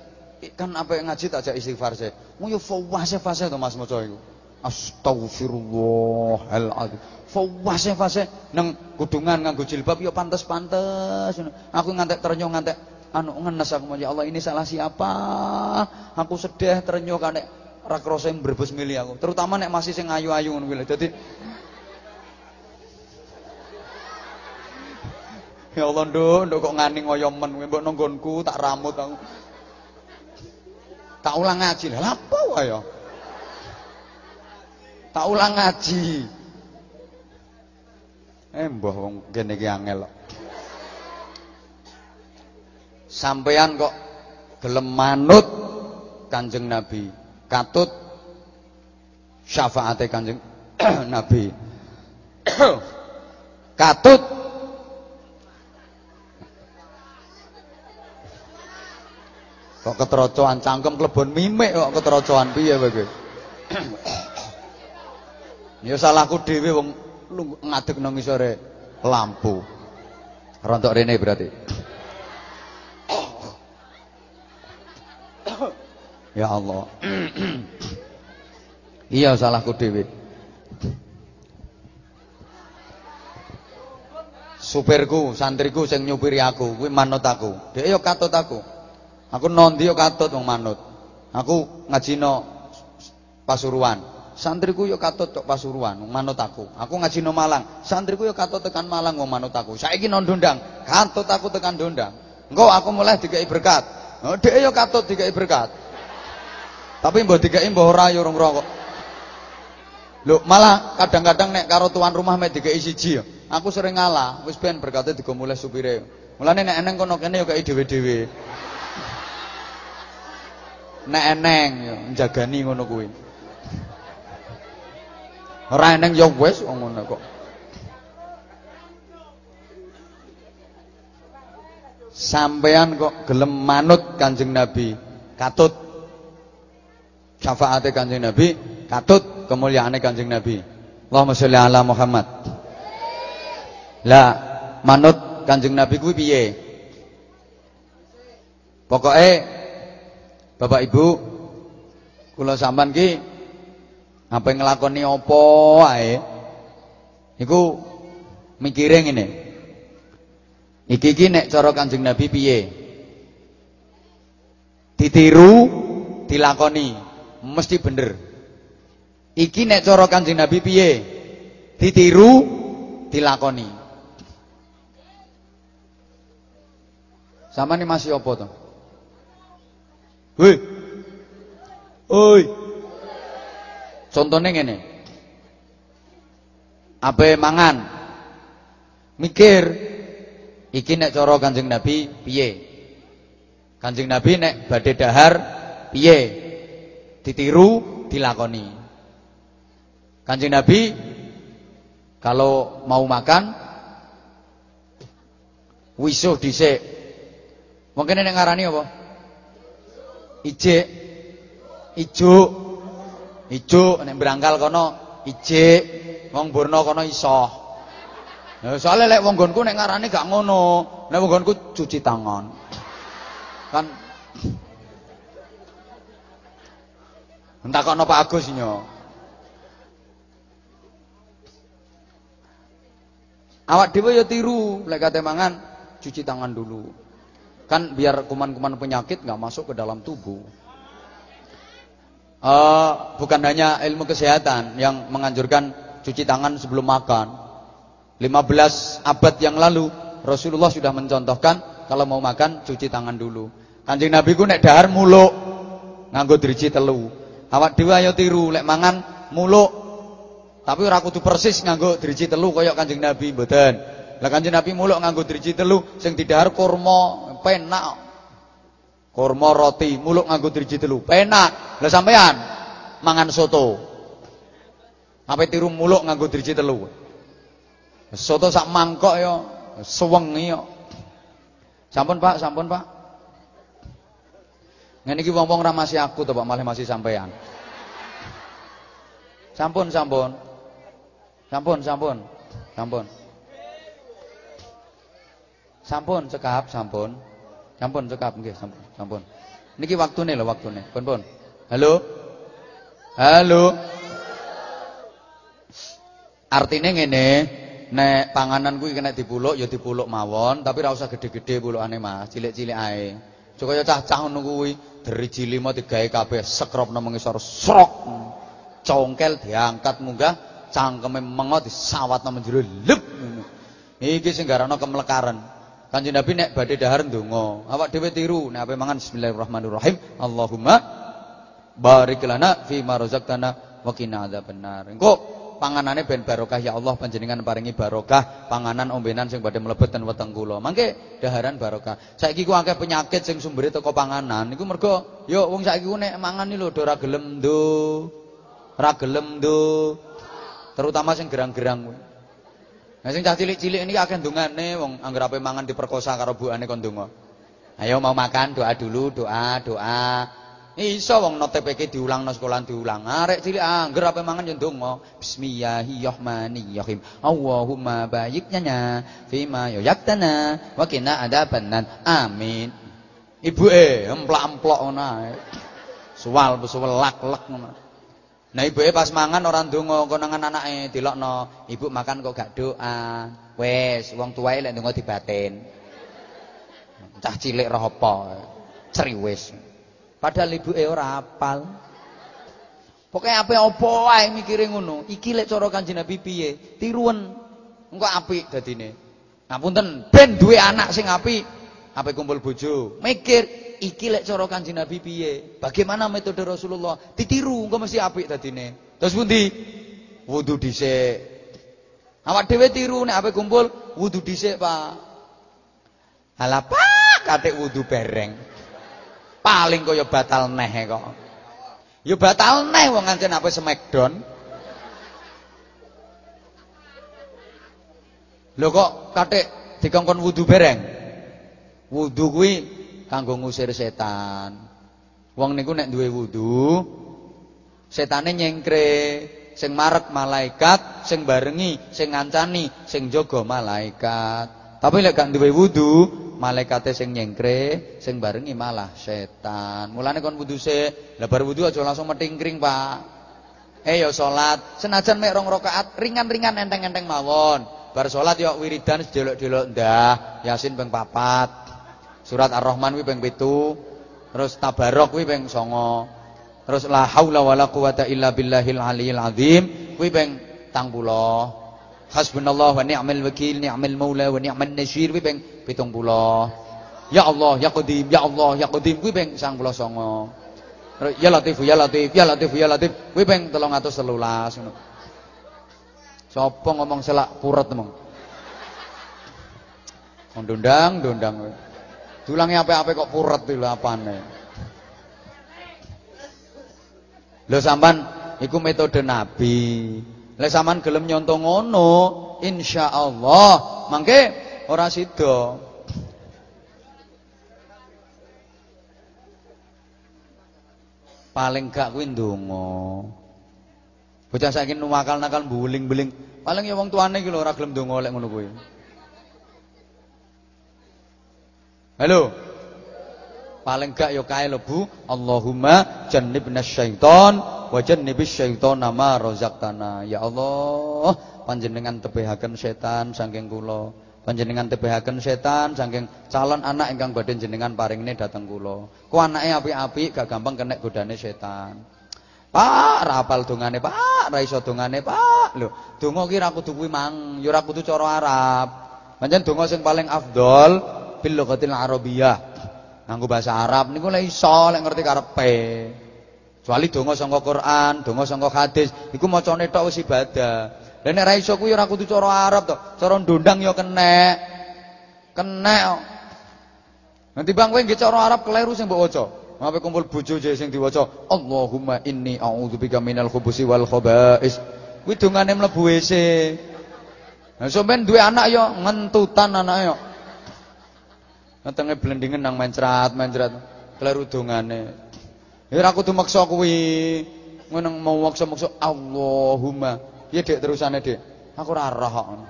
kan apa yang ngaji tak ajak istighfar saya. Mu yo fawase fase to Mas maca iku. Astagfirullahaladzim. Fawase fase nang kudungan nganggo jilbab yo pantes-pantes. Aku ngantek ternyong ngantek anu ngenes aku ya Allah ini salah siapa? Aku sedih ternyong kanek ra krasa mbrebes mili aku. Terutama nek masih sing ayu-ayu ngono Ya Allah nduk, nduk kok ngani ngoyo men, mbok nonggonku tak ramut aku. Tak ulang ngaji. Lah apa wae ya? Tak ulang ngaji. Eh mbah wong kene iki angel kok. Sampean kok gelem manut Kanjeng Nabi, katut syafaate Kanjeng Nabi. katut Kok keterocoan cangkem klebon mimik kok keterocoan piye kowe Ya salahku dhewe wong ngadeg nang ngisore lampu. Rontok rene berarti. Ya Allah. iya salahku dhewe. Supirku, santriku sing nyupiri aku, kuwi manut aku. Dhek ya katut aku. Aku nondi yo katut wong manut. Aku ngajino Pasuruan. Santriku yo katut tok Pasuruan manut aku. Aku ngajino Malang. Santriku yo katut tekan Malang wong manut aku. Saiki non Dondang, katut aku tekan Dondang. Engko aku mulai dikai berkat. Oh, dhek yo katut dikai berkat. Tapi mbok dikai mbok ora yo urung rokok. Lho, malah kadang-kadang nek karo tuan rumah mek dikai siji yo. Aku sering ngalah, wis ben berkate digo mulai supire. Mulane nek eneng kono kene yo kei dhewe-dhewe. Nek eneng ya njagani ngono kuwi. Ora eneng ya wis ngono kok. sampean kok gelem manut Kanjeng Nabi, katut syafaate Kanjeng Nabi, katut kemuliaane Kanjeng Nabi. Allahumma sholli ala Muhammad. Lah, manut Kanjeng Nabi kuwi piye? Pokoke Bapak Ibu kula sampean ki apa nglakoni apa ae iku mikire ngene. Iki iki nek cara Kanjeng Nabi piye? Ditiru, dilakoni, mesti bener. Iki nek cara Kanjeng Nabi piye? Ditiru, dilakoni. Sama nih masih apa tuh? Woi. Oi. Contohnya ngene. Ape mangan? Mikir. Iki nek cara Kanjeng Nabi piye? Kanjeng Nabi nek badhe dahar piye? Ditiru, dilakoni. Kanjeng Nabi kalau mau makan wisuh dhisik Mungkin ini ngarani apa? Ije. Ijo. Ijo nek berangkal kono ije. Wong Borno kono iso. Ya soalnya lek wong nggonku nek ngarani gak ngono. Nek wong nggonku cuci tangan. Kan Entah kono Pak Agus nyo. Awak dhewe ya tiru lek kate mangan cuci tangan dulu. Kan biar kuman-kuman penyakit nggak masuk ke dalam tubuh. Uh, bukan hanya ilmu kesehatan yang menganjurkan cuci tangan sebelum makan. 15 abad yang lalu Rasulullah sudah mencontohkan kalau mau makan cuci tangan dulu. Kanjeng Nabi ku nek dahar muluk nganggo driji telu. Awak dhewe ayo tiru lek mangan muluk. Tapi ora kudu persis nganggo driji telu kaya Kanjeng Nabi mboten. Lah Kanjeng Nabi muluk nganggo driji telu sing didahar kurma penak. Kurma roti, muluk nganggo driji telu. Penak. Lah sampean mangan soto. Apa tiru muluk nganggo driji telu. Soto sak mangkok ya, sewengi ya. Sampun Pak, sampun Pak. Ngene iki wong-wong ra masih aku to Pak, malah masih sampean. Sampun, sampun. Sampun, sampun. Sampun. Sampun cekap, sampun. Sampun cekap nggih, sampun. Sampun. Niki waktune lho waktune. Pun pun. Halo. Halo. Artinya ngene, nek panganan kuwi kena dipuluk ya dipuluk mawon, tapi ora usah gede-gede pulukane Mas, cilik-cilik ae. Supaya cah-cah ngono kuwi driji lima digawe kabeh sekrop nang ngisor srok. Congkel diangkat munggah, cangkeme mengo disawat nang jero lep. Iki sing garana kemlekaran. Kanjeng Nabi nek badhe dahar ndonga. Awak dhewe tiru nek ape mangan bismillahirrahmanirrahim. Allahumma barik lana fi ma razaqtana wa qina adzabannar. Engko panganane ben barokah ya Allah panjenengan paringi barokah panganan ombenan sing badhe mlebet ten weteng kula. Mangke daharan barokah. Saiki ku akeh penyakit sing sumbere teko panganan. Iku mergo yo wong saiki ku nek mangan lho ora gelem ndo. Ora gelem ndo. Terutama sing gerang-gerang kuwi. Nah sing cah cilik-cilik ini akeh ndungane wong anggere ape mangan diperkosa karo buane kon ndonga. Ayo mau makan doa dulu, doa, doa. Iso wong no TPK diulang no sekolah diulang. Arek cilik angger ape mangan yo ndonga. Bismillahirrahmanirrahim. Allahumma bayyikna fima yaktana wa qina adzabannar. Amin. Ibuke emplak-emplok ngono ae. Suwal suwelak-lek ngono. Nah ibuke pas mangan ora ndonga konangan anake dilokno, ibu makan kok gak doa. Wes, wong tuwae lek ndonga dibatin. Cah cilik roh apa? Ceriwis. Padahal ibuke ora apal. Pokoke apa-apa wae mikire ngono. Iki lek cara Kanjeng Nabi piye? Tiruan. Engko apik dadine. Ngapunten, ben duwe anak sing apik, ape kumpul bojo. Mikir iki lek cara Kanjeng Nabi piye? Bagaimana metode Rasulullah? Ditiru engko mesti apik dadine. Terus pundi? Wudu dhisik. Awak dhewe tiru nek ape kumpul wudu dhisik, Pak. Halah Pak, katik wudu bereng. Paling kaya batal neh kok. Ya batal neh wong ngancen ape smackdown. Lho kok katik dikongkon wudu bereng? Wudu kuwi kanggo ngusir setan. Wong niku nek duwe wudu, setane nyengkre, sing marek malaikat, sing barengi, sing ngancani, sing jaga malaikat. Tapi lek gak duwe wudu, malaikate sing nyengkre, sing barengi malah setan. Mulane kon wudu sik, lah bar wudu aja langsung metingkring, Pak. Eh ya salat, senajan mek rong rakaat ringan-ringan enteng-enteng mawon. Bar salat yo wiridan sedelok-delok ndah, Yasin ping 4. Surat Ar-Rahman kuwi ping 7. Terus Tabarok kuwi ping 9. Terus la haula wala quwata illa billahil aliyil azim kuwi ping 30. Hasbunallah wa ni'mal wakil, ni'mal maula wa ni'man nasir kuwi ping 70. Ya Allah, ya Qadim, ya Allah, ya Qadim kuwi ping 99. Ya Latif, ya Latif, ya Latif, ya Latif kuwi ping 313 ngono. Sapa ngomong selak puret mong. Ndondang, ndondang. Dulangi apik-apik kok puret lho apane. Lho sampan iku metode Nabi. Lek sampean gelem nyonto ngono, insyaallah mangke ora sida. Paling gak kuwi ndonga. Bocah saiki nuwakal-nakal buling-buling. Paling ya wong tuane iki lho ora gelem ndonga lek ngono kuwi. Halo. Paling gak yo kae lho Bu, Allahumma jannibna syaiton wa jannibis syaitona ma razaqtana. Ya Allah, panjenengan tebehaken setan saking kula. Panjenengan tebehaken setan saking calon anak ingkang badhe jenengan paringne dateng kula. Ku anake apik-apik gak gampang kena godane setan. Pak, rapal dongane, Pak, ra iso dongane, Pak. Lho, donga ki ra kudu kuwi mang, ya ora kudu cara Arab. Pancen donga sing paling afdol bil lughatil arabiyyah nganggo bahasa Arab niku lek iso lek ngerti karepe. Kecuali donga sangka Quran, donga sangka hadis, iku macane tok wis ibadah. Lah nek ra iso kuwi ora kudu cara Arab to, cara ndondang ya kenek. Kenek. Nanti bang kowe nggih cara Arab keliru sing mbok waca. Ngapain kumpul bojo je sing diwaca Allahumma inni a'udzubika minal khubusi wal khaba'is. Kuwi dongane mlebu WC. Nah sampean duwe anak yo ngentutan anake yo. Ngetenge blendingen nang mencrat-mencrat. Kleru dongane. Ya ora kudu maksa kuwi. Ngono mau maksa-maksa Allahumma. Ya Dik terusane Dik. Aku ora roh.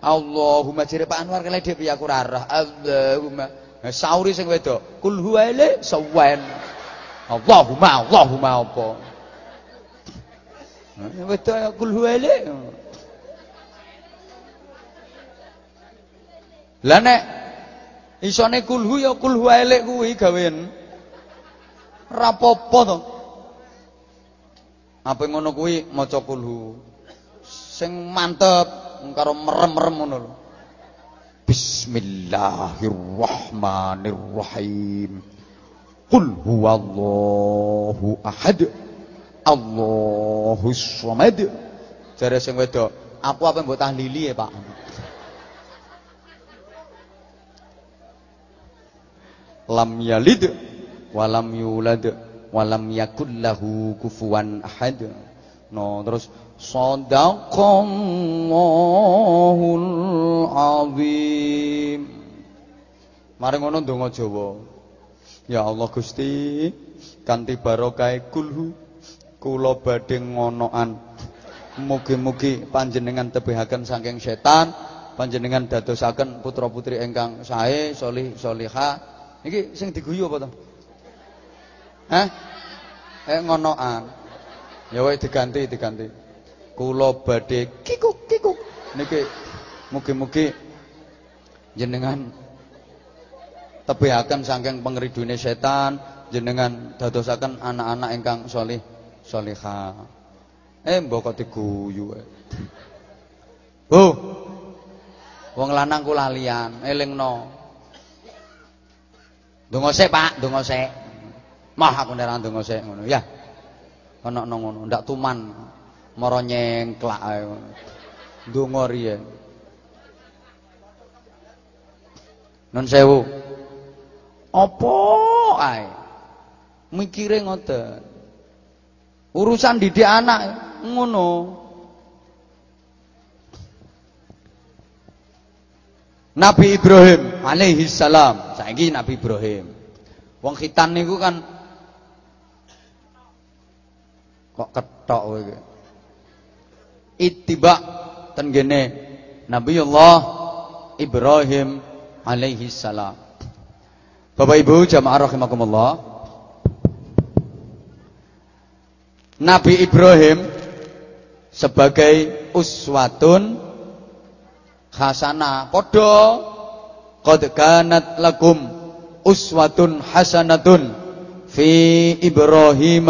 Allahumma jere Pak Anwar kele aku ora roh. Allahumma. Nah, sauri sing wedok. Kul huwa ile sawen. Allahumma Allahumma apa? Nah, wedok ya kul huwa ile. Lah nek Isone kulhu ya kulhu elek kuwi gawean. Rapopo to. Apa ngono kuwi maca kulhu. Sing mantep karo merem-merem ngono lho. Bismillahirrahmanirrahim. Qul huwallahu ahad. Allahus samad. Jare sing wedok, aku apa mbok tahlili ya, Pak? Lam yalid walam yulad walam yakul lahu kufuwan ahad. No terus sadaqallahul azim. Mari ngono ndonga Jawa. Ya Allah Gusti kanthi barokah kulhu kula badhe ngonoan mugi-mugi panjenengan tebihaken saking setan panjenengan dadosaken putra-putri ingkang sae solih solihah Iki sing diguyu apa to? Hah? Eh ngonoan. Ya wae diganti, diganti. Kula badhe kikuk kikuk. Niki mugi-mugi jenengan tebihaken saking pengridune setan, jenengan dadosaken anak-anak ingkang solih solihah. Eh mbok kok diguyu. Bu. Wong lanang kula liyan, elingno. Donga sik, Pak, donga sik. Mah aku nek ora donga sik ngono, ya. Ana nang ngono, ndak tuman. Mara nyengklak ae ngono. Donga riyen. Nun sewu. Apa ae? Mikire ngoten. Urusan didik anak ngono. Nabi Ibrahim alaihi salam. Saiki Nabi Ibrahim. Wong khitan niku kan kok ketok kowe iki. Ittiba ten gene Nabiullah Ibrahim alaihi salam. Bapak Ibu jamaah rahimakumullah. Nabi Ibrahim sebagai uswatun hasanah. Padha qad kanat lakum uswatun hasanatun fi Ibrahim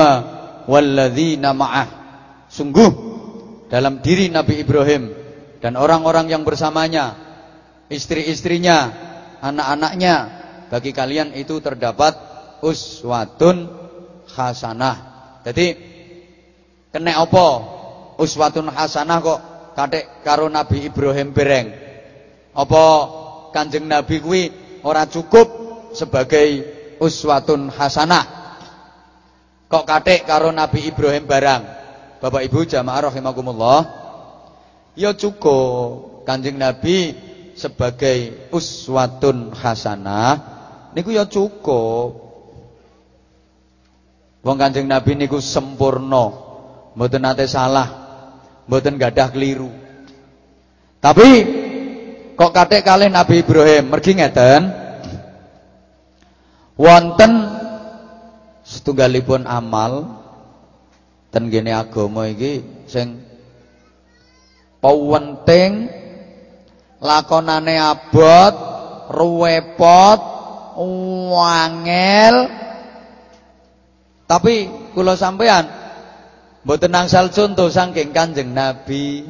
walladzina ma'ah. Sungguh dalam diri Nabi Ibrahim dan orang-orang yang bersamanya, istri-istrinya, anak-anaknya, bagi kalian itu terdapat uswatun hasanah. Jadi kena apa? Uswatun hasanah kok kadek karo Nabi Ibrahim bereng. Apa Kanjeng Nabi kuwi ora cukup sebagai uswatun hasanah. Kok kadek karo Nabi Ibrahim barang. Bapak Ibu jamaah rahimakumullah. Ya cukup Kanjeng Nabi sebagai uswatun hasanah niku ya cukup. Wong Kanjeng Nabi niku sempurna, mboten nate salah, mboten gadah keliru. Tapi kok kathik kalih Nabi Ibrahim? Mergi ngeten. Wonten setunggalipun amal ten gene agama iki sing penting lakonane abot ruwepot wangel. Tapi kula sampean mboten nangsal contoh saking Kanjeng Nabi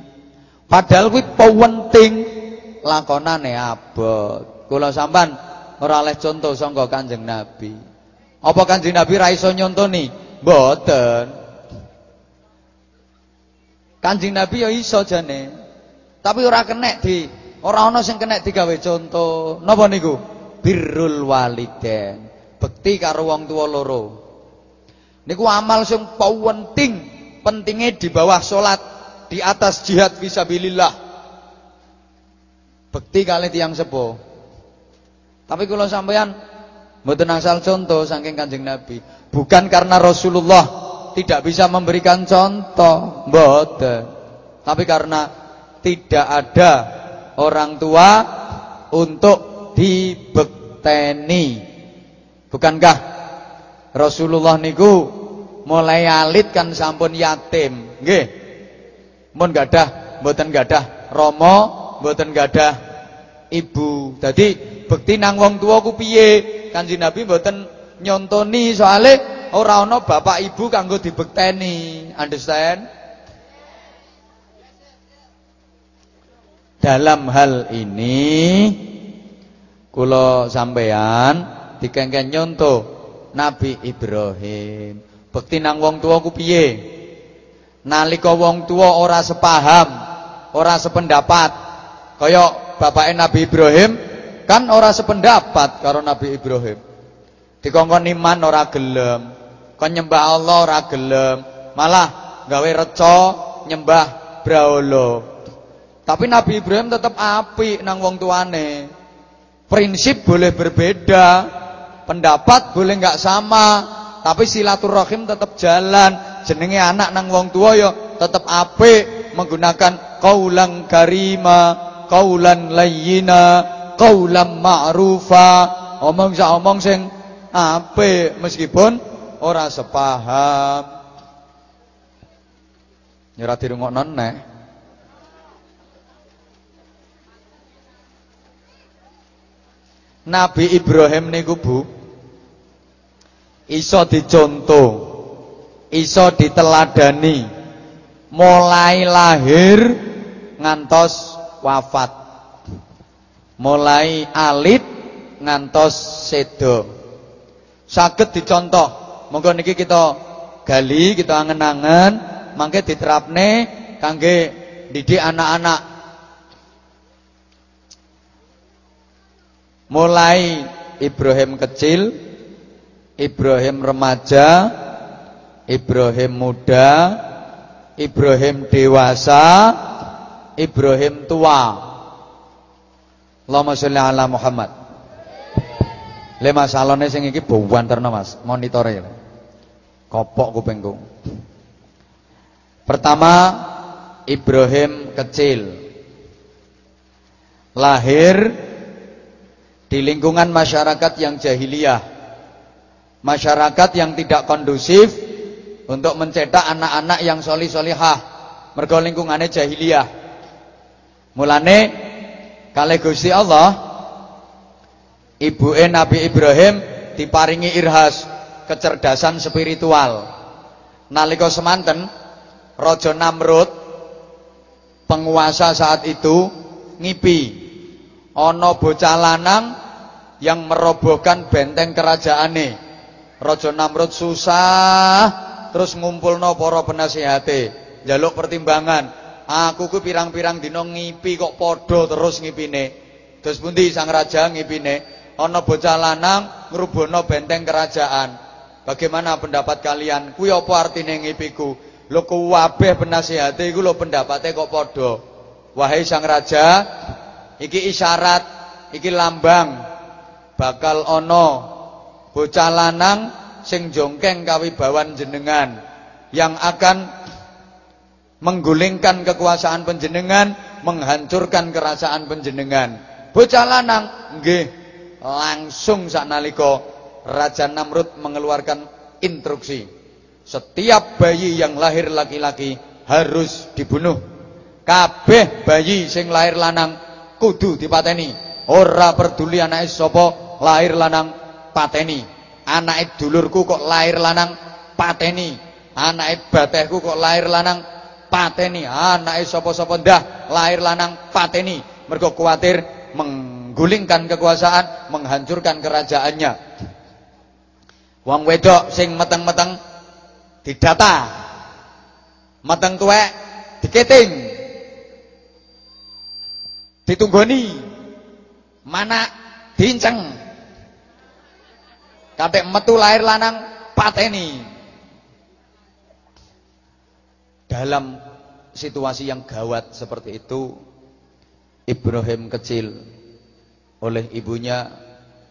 padahal kuwi penting lakonane abot kula sampean ora oleh contoh sangka Kanjeng Nabi apa Kanjeng Nabi ra iso nyontoni mboten Kanjeng Nabi ya iso jane. Tapi ora kenek di ora ana sing kenek digawe contoh. Napa niku? Birrul waliden. Bekti karo wong tua loro. Niku amal sing penting, pentingnya di bawah salat, di atas jihad fisabilillah. Bekti kali tiang sepuh. Tapi kalau sampean mboten asal contoh saking Kanjeng Nabi, bukan karena Rasulullah tidak bisa memberikan contoh, mboten. Tapi karena tidak ada orang tua untuk dibekteni. Bukankah Rasulullah niku mulai alit kan sampun yatim, nggih. Mun gadah mboten gadah rama, mboten gadah ibu. Dadi bekti nang wong tua ku piye? Kanjeng Nabi mboten nyontoni soale ora ana bapak ibu kanggo dibekteni. Understand? Dalam hal ini kula sampean dikengken nyonto Nabi Ibrahim. Bekti nang wong tua ku piye? Nalika wong tua ora sepaham, ora sependapat. Kaya bapaknya Nabi Ibrahim kan ora sependapat karo Nabi Ibrahim. Dikongkon iman ora gelem. Kon nyembah Allah ora gelem, malah gawe reca nyembah brahala. Tapi Nabi Ibrahim tetap api nang wong tuane. Prinsip boleh berbeda, pendapat boleh nggak sama, tapi silaturahim tetap jalan. Jenenge anak nang wong tua yo tetap api menggunakan kaulan karima, kaulan layyina, kaulan ma'rufa. Omong sak omong sing apik meskipun ora sepaham. Nyerah dirungokno neh. Nabi Ibrahim niku Bu iso dicontoh, iso diteladani mulai lahir ngantos wafat. Mulai alit ngantos sedo. Saged dicontoh Monggo niki kita gali, kita angen-angen, mangke diterapne kangge didik anak-anak. Mulai Ibrahim kecil, Ibrahim remaja, Ibrahim muda, Ibrahim dewasa, Ibrahim tua. Allahumma sholli ala Muhammad. Le masalahne sing iki terno Mas, monitore. Kopok kupingku. Pertama, Ibrahim kecil. Lahir di lingkungan masyarakat yang jahiliyah. Masyarakat yang tidak kondusif untuk mencetak anak-anak yang solih solihah. Mergo lingkungannya jahiliyah. Mulane kali Gusti Allah Ibu Nabi Ibrahim diparingi irhas kecerdasan spiritual. Nalika semanten Raja Namrud penguasa saat itu ngipi ana bocah lanang yang merobohkan benteng kerajaane. Raja Namrud susah terus ngumpulno para penasihate, njaluk pertimbangan. Aku ku pirang-pirang dina ngipi kok padha terus ngipine. Terus pundi sang raja ngipine? ana bocah lanang ngrubono benteng kerajaan. Bagaimana pendapat kalian? Kuwi apa artine ngipiku? Lho kuwabeh penasihate iku lho pendapate kok padha. Wahai sang raja, iki isyarat, iki lambang bakal ana bocah lanang sing jongkeng kawibawan jenengan yang akan menggulingkan kekuasaan penjenengan, menghancurkan kerajaan penjenengan. Bocah lanang, nggih langsung nalika Raja Namrud mengeluarkan instruksi. Setiap bayi yang lahir laki-laki harus dibunuh. Kabeh bayi sing lahir lanang kudu dipateni. Ora peduli anake sapa lahir lanang pateni anake dulurku kok lahir lanang pateni anake batehku kok lahir lanang pateni anake sapa-sapa ndah lahir lanang pateni mergo kuwatir meng menggulingkan kekuasaan, menghancurkan kerajaannya. Wong wedok sing meteng-meteng didata. Meteng tuwek diketing. Ditunggoni. Mana diinceng. Katik metu lahir lanang pateni. Dalam situasi yang gawat seperti itu Ibrahim kecil oleh ibunya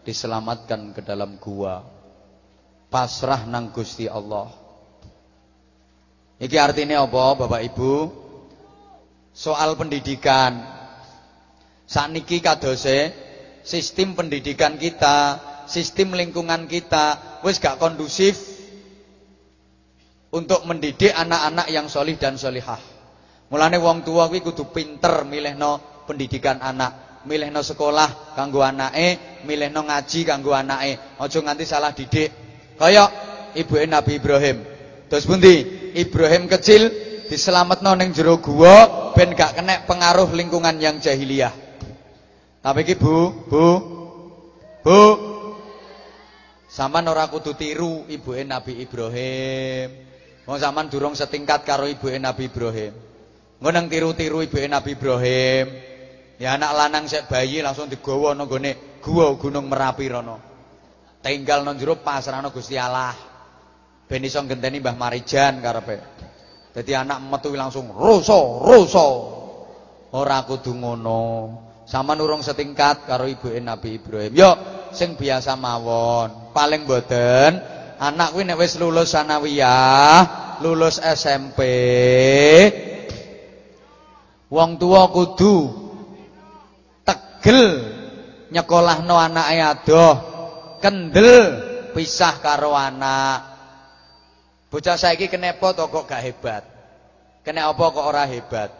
diselamatkan ke dalam gua. Pasrah nang Gusti Allah. Iki artinya apa Bapak Ibu? Soal pendidikan. Sakniki kadose sistem pendidikan kita sistem lingkungan kita wis gak kondusif untuk mendidik anak-anak yang solih dan solihah mulane wong tua kuwi kudu pinter milihno pendidikan anak milihno sekolah kanggo anake, milihno ngaji kanggo anake. Aja nganti salah didik. Kaya ibuke Nabi Ibrahim. Terus pundi? Ibrahim kecil diselametno ning jero gua ben gak kena pengaruh lingkungan yang jahiliyah. Tapi iki Bu, Bu. Bu. Saman ora kudu tiru ibuke Nabi Ibrahim. Wong sampean durung setingkat karo ibuke Nabi Ibrahim. Ngono tiru-tiru ibuke Nabi Ibrahim. Ya anak lanang sek bayi langsung digawa nang gone gua Gunung Merapi rono. Tinggal nang jero pasrahno Gusti Allah. Ben iso ngenteni Mbah Marijan karepe. Dadi anak metu langsung ruso, ruso. Ora kudu ngono. Sama nurung setingkat karo ibuke Nabi Ibrahim. Yo sing biasa mawon. Paling boten anak kuwi nek wis lulus sanawiyah, lulus SMP, wong tua kudu tegel nyekolahno anake adoh, kendel pisah karo anak. Bocah saiki kenepo to kok gak hebat. Kene apa kok ora hebat?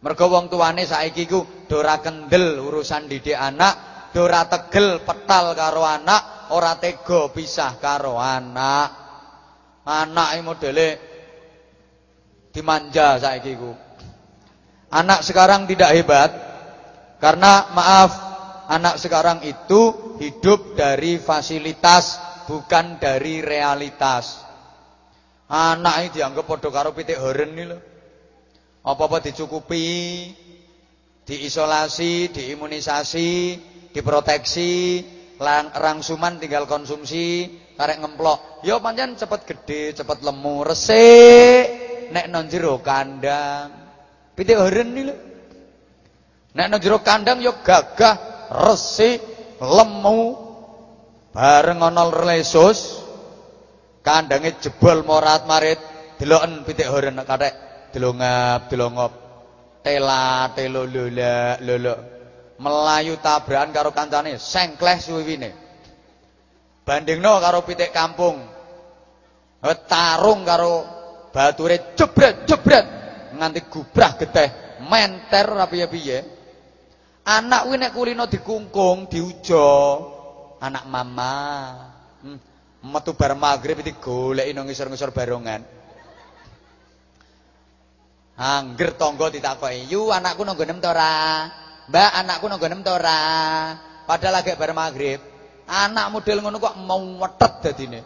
Mergo wong tuane saiki ku dora kendel urusan didik anak, dora tegel petal karo anak, ora tega pisah karo anak. Anak modele dimanja saiki ku. Anak sekarang tidak hebat, karena maaf, anak sekarang itu hidup dari fasilitas bukan dari realitas. Anak ini dianggap padha karo pitik horen iki. Apa-apa dicukupi, diisolasi, diimunisasi, diproteksi, rangsuman tinggal konsumsi, karek ngemplok. Ya pancen cepet gede, cepet lemu, resik nek nang jero kandang. Pitik horen iki lho. Nek nang jero kandang ya gagah, resik, lemu, Bareng ana lesus kandange jebol morat marit deloken pitik horen kathek delongap delongop tela telo lola lolo melayu tabrakan karo kancane sengkleh suwiwine bandingno karo pitik kampung. Tarung karo bature jebret jebret. Nganti gubrah geteh menter rapiye piye anak kuwi nek kulino dikungkung diujo anak mama. Hmm. metu bar magrib iki goleki nang ngisor-ngisor barongan. Angger tangga ditakoki, "Yu, anakku nang nggonem ta ora?" "Mbak, anakku nang nggonem ta ora?" Padahal lagi bar magrib. Anak model ngono kok mau wetet dadine.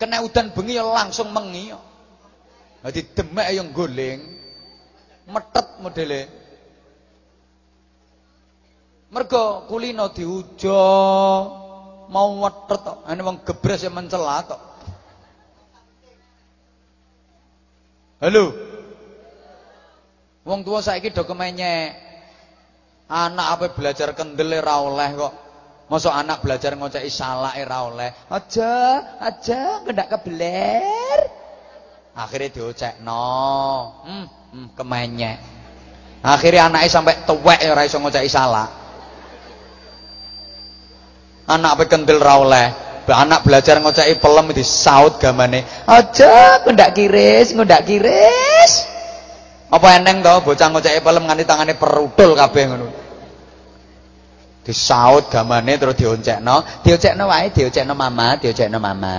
Kena udan bengi ya langsung mengi. Dadi demek yang goling. Metet modele. Mergo kulino diujo mau wetet tok. Ane wong gebres ya mencela tok. Halo. Wong tua saiki do kemenye. Anak apa belajar kendel ora oleh kok. Masa anak belajar ngoceki salah ora oleh. Aja, aja ngendak kebeler. Akhirnya diocekno. Hmm, hmm kemenye. Akhirnya anaknya sampai tuwek ya ora iso ngoceki salah. Anak apa kendel ra oleh. Anak belajar ngoceki pelem di saut gamane. Aja ngendak kiris, ngendak kiris. Apa eneng to bocah ngoceki pelem nganti tangane perudul kabeh ngono. Disaut gamane terus dioncekno, dioncekno wae, dioncekno mama, dioncekno mama.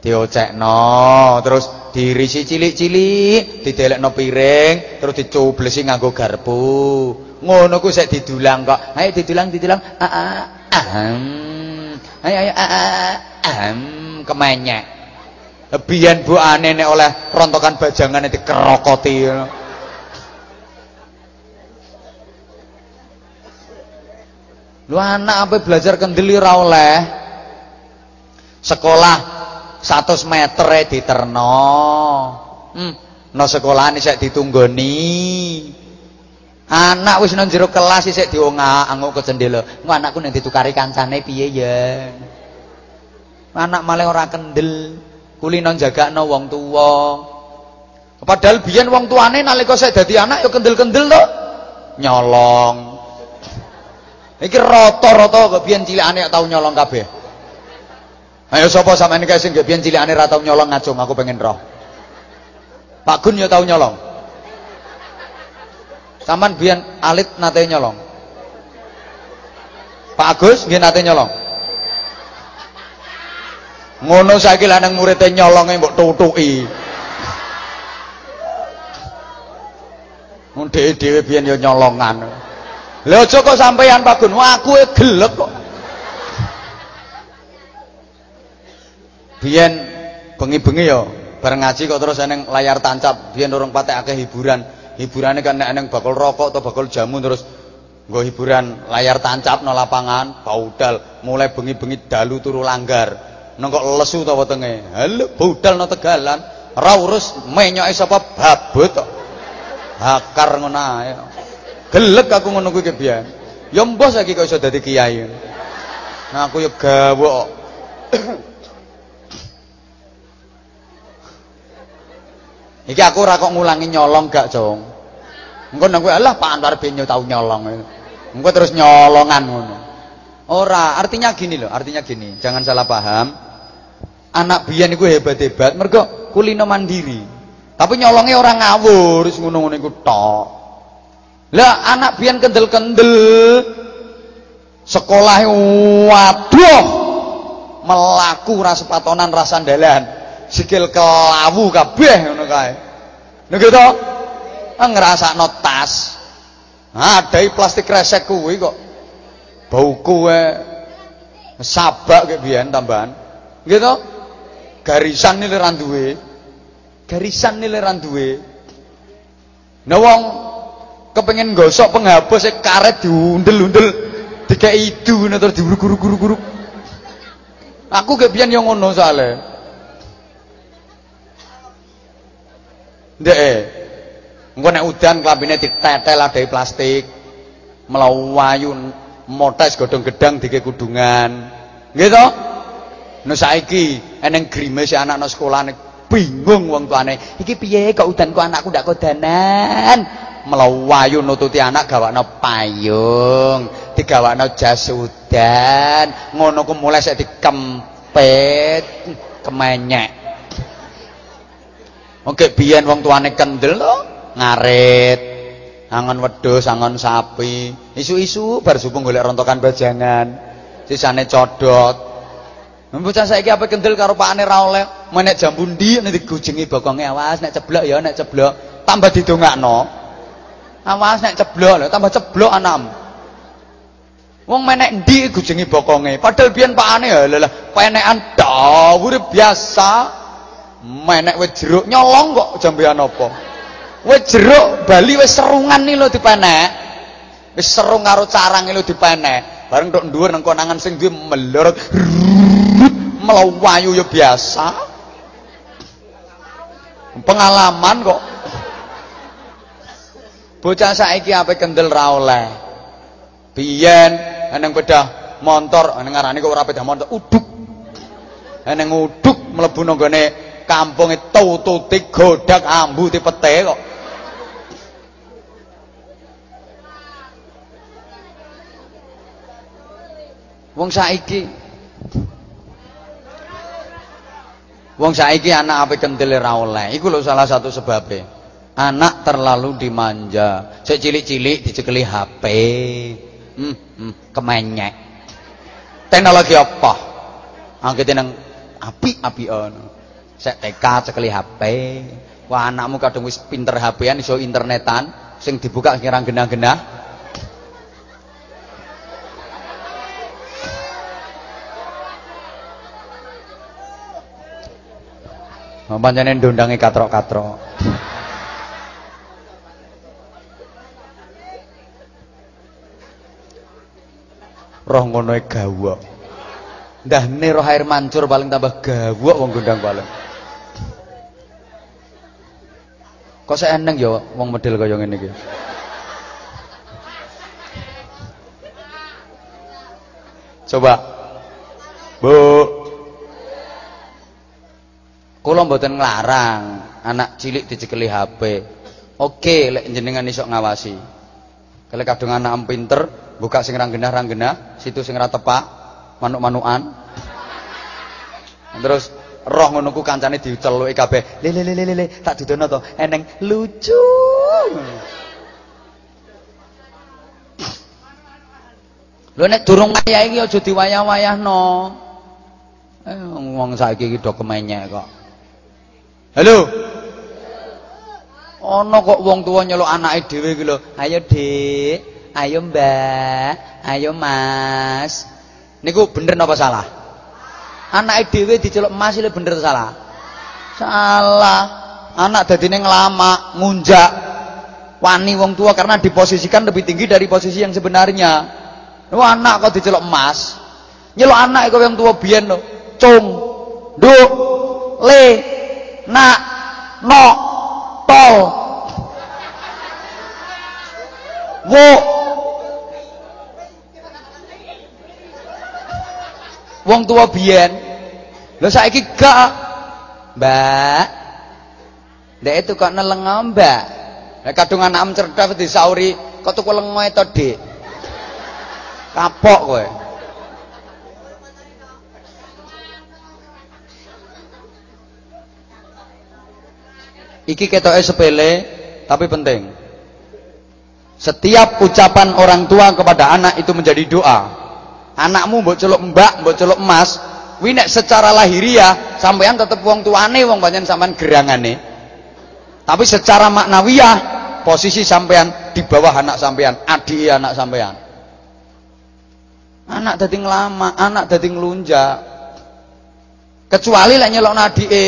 Diocekno, terus dirisi cilik-cilik, didelekno piring, terus dicublesi nganggo garpu. Ngono ku sik didulang kok. Ayo didulang, didulang. Ah, ah, ahem. Ayo ayo ah, ah, ahem kemenyek. Biyen buane nek oleh rontokan bajangane dikerokoti. Lu anak apa belajar kendeli ora oleh. Sekolah 100 meter e diterno. Hmm, no sekolahan sik ditunggoni. Anak wis nang jero kelas isik diongak-anguk ke jendela. Engko anakku nek ditukari kancane piye ya. Anak malah ora kendel. Kulino jagakno wong tuwa. Padahal biyen wong tuane nalika sik dadi anak ya kendel-kendel to. Nyolong. Iki rata-rata kok biyen cilikane tau nyolong kabeh. Ayo sapa sampeyan iki sing biyen cilikane ra tau nyolong ngajung aku pengen roh. Pak Gun ya tau nyolong. Saman biyen alit nate nyolong. Pak Agus nggih nate nyolong. Ngono saiki lanang muridé nyolonge mbok tutuki. Mun dhewe-dhewe biyen ya nyolongan. Lha aja kok sampeyan Pak Gun, aku e gelek kok. Biyen bengi-bengi ya bareng ngaji kok terus eneng layar tancap, biyen urung patek akeh hiburan. Hiburane kan nek eneng bakal rokok atau bakal jamu terus nggo hiburan layar tancap no lapangan, baudal, mulai bengi-bengi dalu turu langgar. Nang kok lesu ta wetenge. Halo, baudal no tegalan, ora urus menyoke sapa babut kok. Hakar ngono ae. Gelek aku ngono kuwi biyen. Ya mbah saiki kok iso dadi kiai. Nah aku ya gawok. Iki aku ora kok ngulangi nyolong gak, Jong. Engko nang kowe alah Pak Anwar ben tau nyolong. Engko terus nyolongan ngono. Ora, artinya gini loh, artinya gini, jangan salah paham. Anak biyen iku hebat-hebat mergo kulino mandiri. Tapi nyolongnya orang ngawur, wis ngono-ngono iku. Lah anak biyen kendel-kendel sekolah waduh melaku ora sepatonan ra sandalan sikil kelawu kabeh ngono kae. Nek to ngrasakno tas. Adai plastik resek kuwi kok. Bau kuwe sabak kayak biyen tambahan. To? Garisan nile ra duwe. Garisan nile ra duwe. Nah wong kepengen gosok penghapus e karet diundel-undel dikei idu terus diuruk-uruk-uruk. Aku gak biyen yo ngono soalnya. Ndek. Eh. Engko nek udan klambine ditetel adai plastik. Melayu motes godhong gedang dike kudungan. Nggih to? No saiki eneng grimes anak nang sekolah bingung wong tuane. Iki piye kok udan kok anakku ndak kodanan? Melawayu nututi anak gawakno payung, digawakno jas udan, ngono ku mulai sik dikempet, kemenyek. Oke biyen wong tuane kendel ngarit. Angon wedhus, angon sapi. Isu-isu bar subuh golek rontokan bajangan. Sisane codot. Bocah saiki apa kendel karo pakane ra oleh, menek jambu ndi nek digujengi bokonge awas nek ceblok ya nek ceblok tambah didongakno. Awas nek ceblok lho tambah ceblok anam. Wong menek ndi gujengi bokonge, padahal biyen pakane ya lha penekan dawuh biasa. Menek wis jeruk nyolong kok jambean apa. Wis jeruk Bali wis serungan iki lho dipenek. Wis serung karo carange lho dipenek. Bareng tok dhuwur nang konangan sing duwe melorot melawayu ya biasa. Pengalaman kok. Bocah saiki apa kendel ra oleh. Biyen eneng pedah motor eneng ngarani kok ora pedah motor uduk. Eneng uduk mlebu nang gone kampunge tututi godak ambu dipete kok. Wong saiki Wong saiki anak apa kendele ra oleh. Iku lho salah satu sebabnya. Anak terlalu dimanja. Sik cilik-cilik dicekeli HP. Hmm, hmm kemenyek. Teknologi apa? Angkete nang api-api ono. Sek TK cekeli HP. Wah anakmu kadung wis pinter HP-an iso internetan sing dibuka kira genah-genah Pancene ndondange katrok-katrok. Roh ngono e gawok. Ndahne roh air mancur paling tambah gawok wong gondang paling. Kok saya eneng ya wong model kaya ngene iki. Coba. Bu, Kula mboten nglarang anak cilik dicekeli HP. Oke, lek jenengan iso ngawasi. Kalau kadung anak pinter, buka sing rang genah rang genah, situ sing ra tepak, manuk-manukan. Terus roh ngono ku kancane diceluki kabeh. Le le le le le tak dudono to. Eneng lucu. Lho nek durung wayah iki aja diwayah-wayahno. Eh wong saiki iki do kemenyek kok. Halo. Ana kok wong tuwa nyeluk anake dhewe iki lho. Ayo, Dik. Ayo, Mbak. Ayo, Mas. Niku bener napa salah? Anake dhewe diceluk Mas iki bener salah? Salah. Anak dadine ngelama, ngunjak. Wani wong tua karena diposisikan lebih tinggi dari posisi yang sebenarnya. Lu anak kok diceluk Mas. Nyeluk anak kok yang tua biyen lho. Cung. Nduk. Le nak no tol. Wo. Wong tua biyen. Lho saiki gak. Mbak. Ndek itu kok neleng mbak. Nek kadung anak cerdas disauri kok tuku lengo to dik? Kapok kowe Iki ketoke sepele tapi penting. Setiap ucapan orang tua kepada anak itu menjadi doa. Anakmu mbok celuk mbak, mbok celuk emas, kuwi secara lahiriah sampean tetep wong tuane wong pancen sampean gerangane. Tapi secara maknawiyah posisi sampean di bawah anak sampean, adik anak sampean. Anak dadi ngelama, anak dadi ngelunjak. Kecuali lek nyelok adike,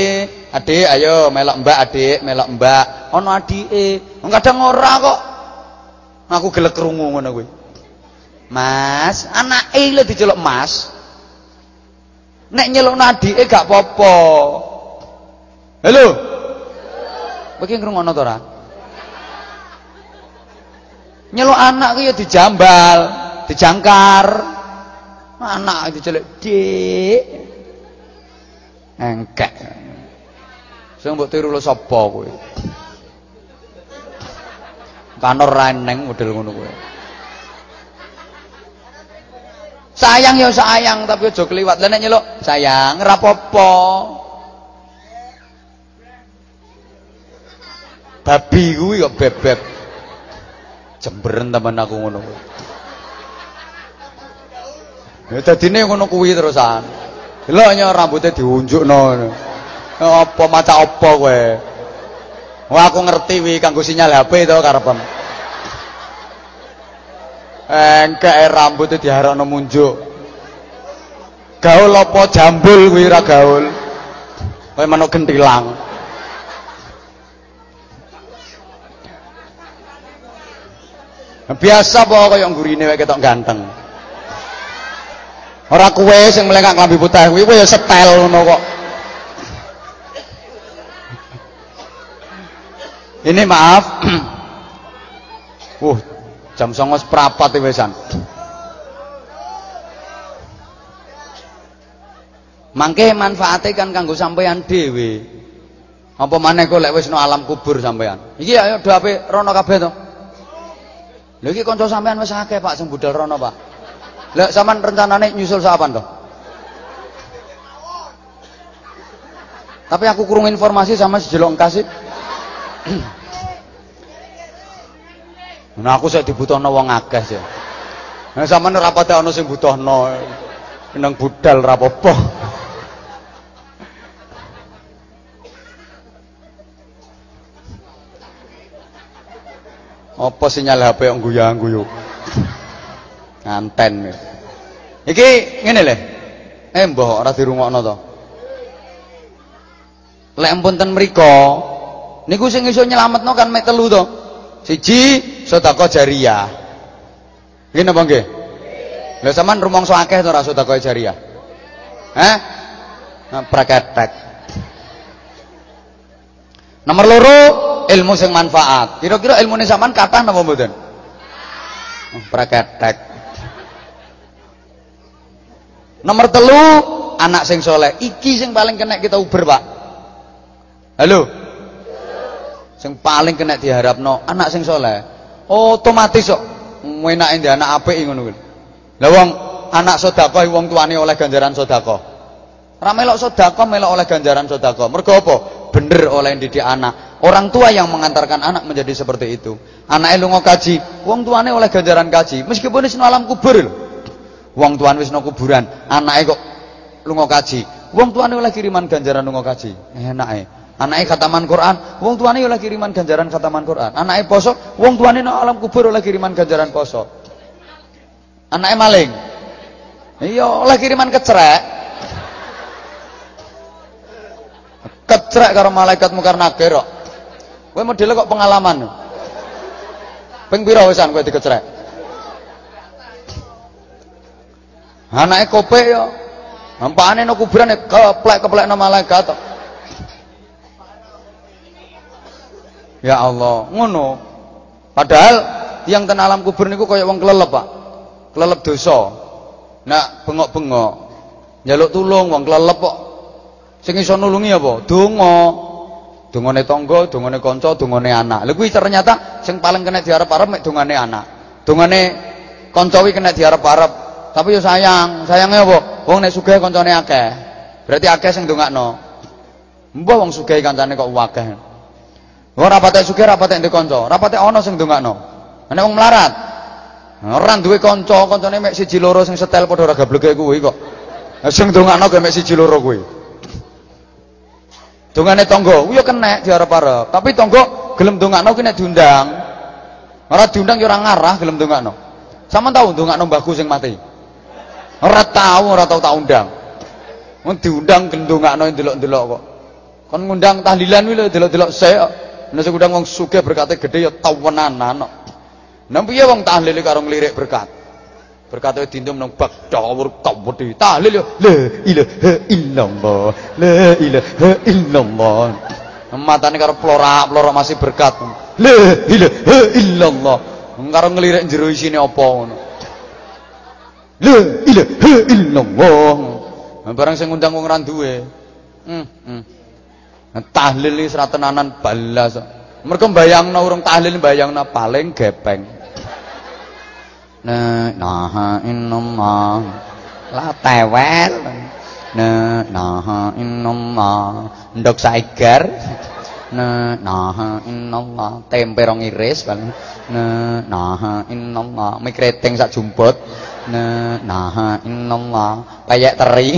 Adik, ayo melok Mbak, adik, melok Mbak. Ono adike. Kadang ora kok. Aku gelek krungu ngono kuwi. Mas, anake lho diceluk Mas. Nek nyelukno adike gak apa-apa. Halo. Kowe ngrungono to ora? Nyeluk anak ku ya dijambal. dijangkar. Anak diceluk, "Dik." Engkek. Sing mbok tiru lho sapa kowe? Kanor reneng model ngono kowe. Sayang ya sayang tapi aja kliwat. Lah nek nyeluk, sayang rapopo. Babi kuwi kok bebek. Jemberen temen aku ngono kuwi. Ya dadine ngono kuwi terusan. Delok nya rambutnya diunjukno. Apa maca apa kowe? Wah aku ngerti wi kanggo sinyal HP to karepem. Engke rambutnya diharokno munjuk. Gaul apa jambul kuwi ra gaul. Kowe manuk gentilang. Biasa apa kaya nggurine wae ketok ganteng. Ora kowe sing melengak klambi putih kuwi kowe setel ngono kok. Ini maaf. uh, jam 09.00 seprapat wesan. Mangke manfaate kan kanggo sampean dhewe. Apa maneh kok lek no alam kubur sampean. Iki ayo do ape rono kabeh to. Lha iki kanca sampean wis akeh Pak sing rono, Pak. Lek sampean rencanane nyusul sapan to? Tapi aku kurung informasi sama si jelok kasih. Nah aku saya dibutuhno wong akeh sih. Nah sampean ora pate ana sing butuhno. Nang budal ra apa-apa. Apa sinyal HP yang guyang-guyu? Nganten. Iki ngene le. Eh mbah ora dirungokno to. Lek ten mriku niku sing iso nyelametno kan mek telu to. Siji sedekah jariah. Nggih napa nggih? Lah sampean rumangsa akeh to ora sedekah jariah? Hah? Nah, praketek. Nomor loro ilmu sing manfaat. Kira-kira ilmune sampean kathah napa mboten? Praketek. Nomor telu anak sing soleh. Iki sing paling kena kita uber, Pak. Halo. Sing paling kena diharapno anak sing soleh. Otomatis kok enake ndek anak apik ngono kuwi. Lah wong anak sedekah wong tuane oleh ganjaran sedekah. Ora melok sedekah melok oleh ganjaran sedekah. Mergo apa? Bener oleh didik anak. Orang tua yang mengantarkan anak menjadi seperti itu. Anaknya lunga kaji, wong tuane oleh ganjaran kaji. Meskipun wis alam kubur lho. Wong tuane wis kuburan, anaknya kok lunga kaji. Wong tuane oleh kiriman ganjaran lunga kaji. Enake. Anaknya khataman Quran, wong tuane oleh kiriman ganjaran khataman Quran. Anaknya poso, wong tuane nang alam kubur oleh kiriman ganjaran poso. Anaknya maling. Iya, oleh kiriman kecerek. Kecerek karo malaikat mukar nakir kok. Kowe modele kok pengalaman. Ping pira wisan kowe dikecerek? Anake kopek yo. Nampakane nang kuburan keplek-keplek nang malaikat. Ya Allah, ngono. Padahal yang ten alam kubur niku kaya wong kelelep, Pak. Kelelep dosa. Nak bengok-bengok njaluk tulung wong kelelep kok. Sing iso nulungi apa? Donga. Dongane tangga, dongane kanca, dongane anak. Lha kuwi ternyata sing paling kena diarep-arep mek dongane anak. Dongane kanca kena diarep-arep. Tapi yo sayang, sayangnya apa? Wong nek sugih kancane akeh. Berarti akeh sing ndongakno. Mbah wong sugih kancane kok akeh. Ora patek sugih ora patek ndek kanca, ora patek ana sing ndongakno. Nek wong melarat, ora duwe kanca, kancane mek siji loro sing setel padha ora gableke kuwi kok. Sing ndongakno ge mek siji loro kuwi. Dongane tangga, yo kenek diarep-arep. Tapi tangga gelem ndongakno kuwi nek diundang. Ora diundang yo ora ngarah gelem ndongakno. Sama tahu ndongakno mbahku sing mati. Ora tahu, ora tahu tak undang. Wong diundang gendongakno ndelok-ndelok kok. Kon ngundang tahlilan kuwi lho delok-delok sik kok. Nek ngundang wong sugih berkate gede ya tawenanan kok. Nang piye wong tahlil karo nglirik berkat? Berkate dindum nang bak dawur kawedi. Tahlil yo la ilaha illallah. La ilaha illallah. Matane karo plorak-plorak masih berkat. La ilaha illallah. Karo nglirik jero isine apa ngono. La ilaha illallah. Barang sing ngundang wong ra duwe. Hmm, hmm. Tahlil iki tenanan balas. Mergo bayangno urung tahlil bayangno paling gepeng. Nah, nah innallaha la tewel. Nah, nah innallaha ndok saigar. Nah, nah innallaha tempe rong iris paling. Nah, nah innallaha mie kreteng sak jumput. Nah, nah innallaha payek teri.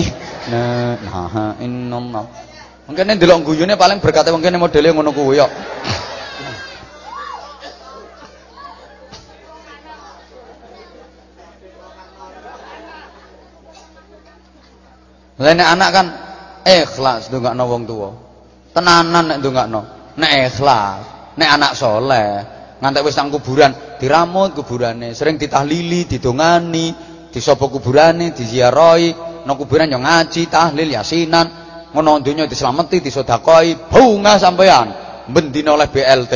Nah, nah innallaha Mungkin ndelok guyune paling berkate mungkin modele ngono kuwi kok. Lah anak kan ikhlas ndongakno wong tuwa. Tenanan nek ndongakno. Nek ikhlas, nek anak soleh, ngantek wis nang kuburan diramut kuburane, sering ditahlili, didongani, disopo kuburane, diziarahi, nang kuburan yo ngaji, tahlil, yasinan, ngono donya dislameti, disedakahi, bunga sampean bendina oleh BLT.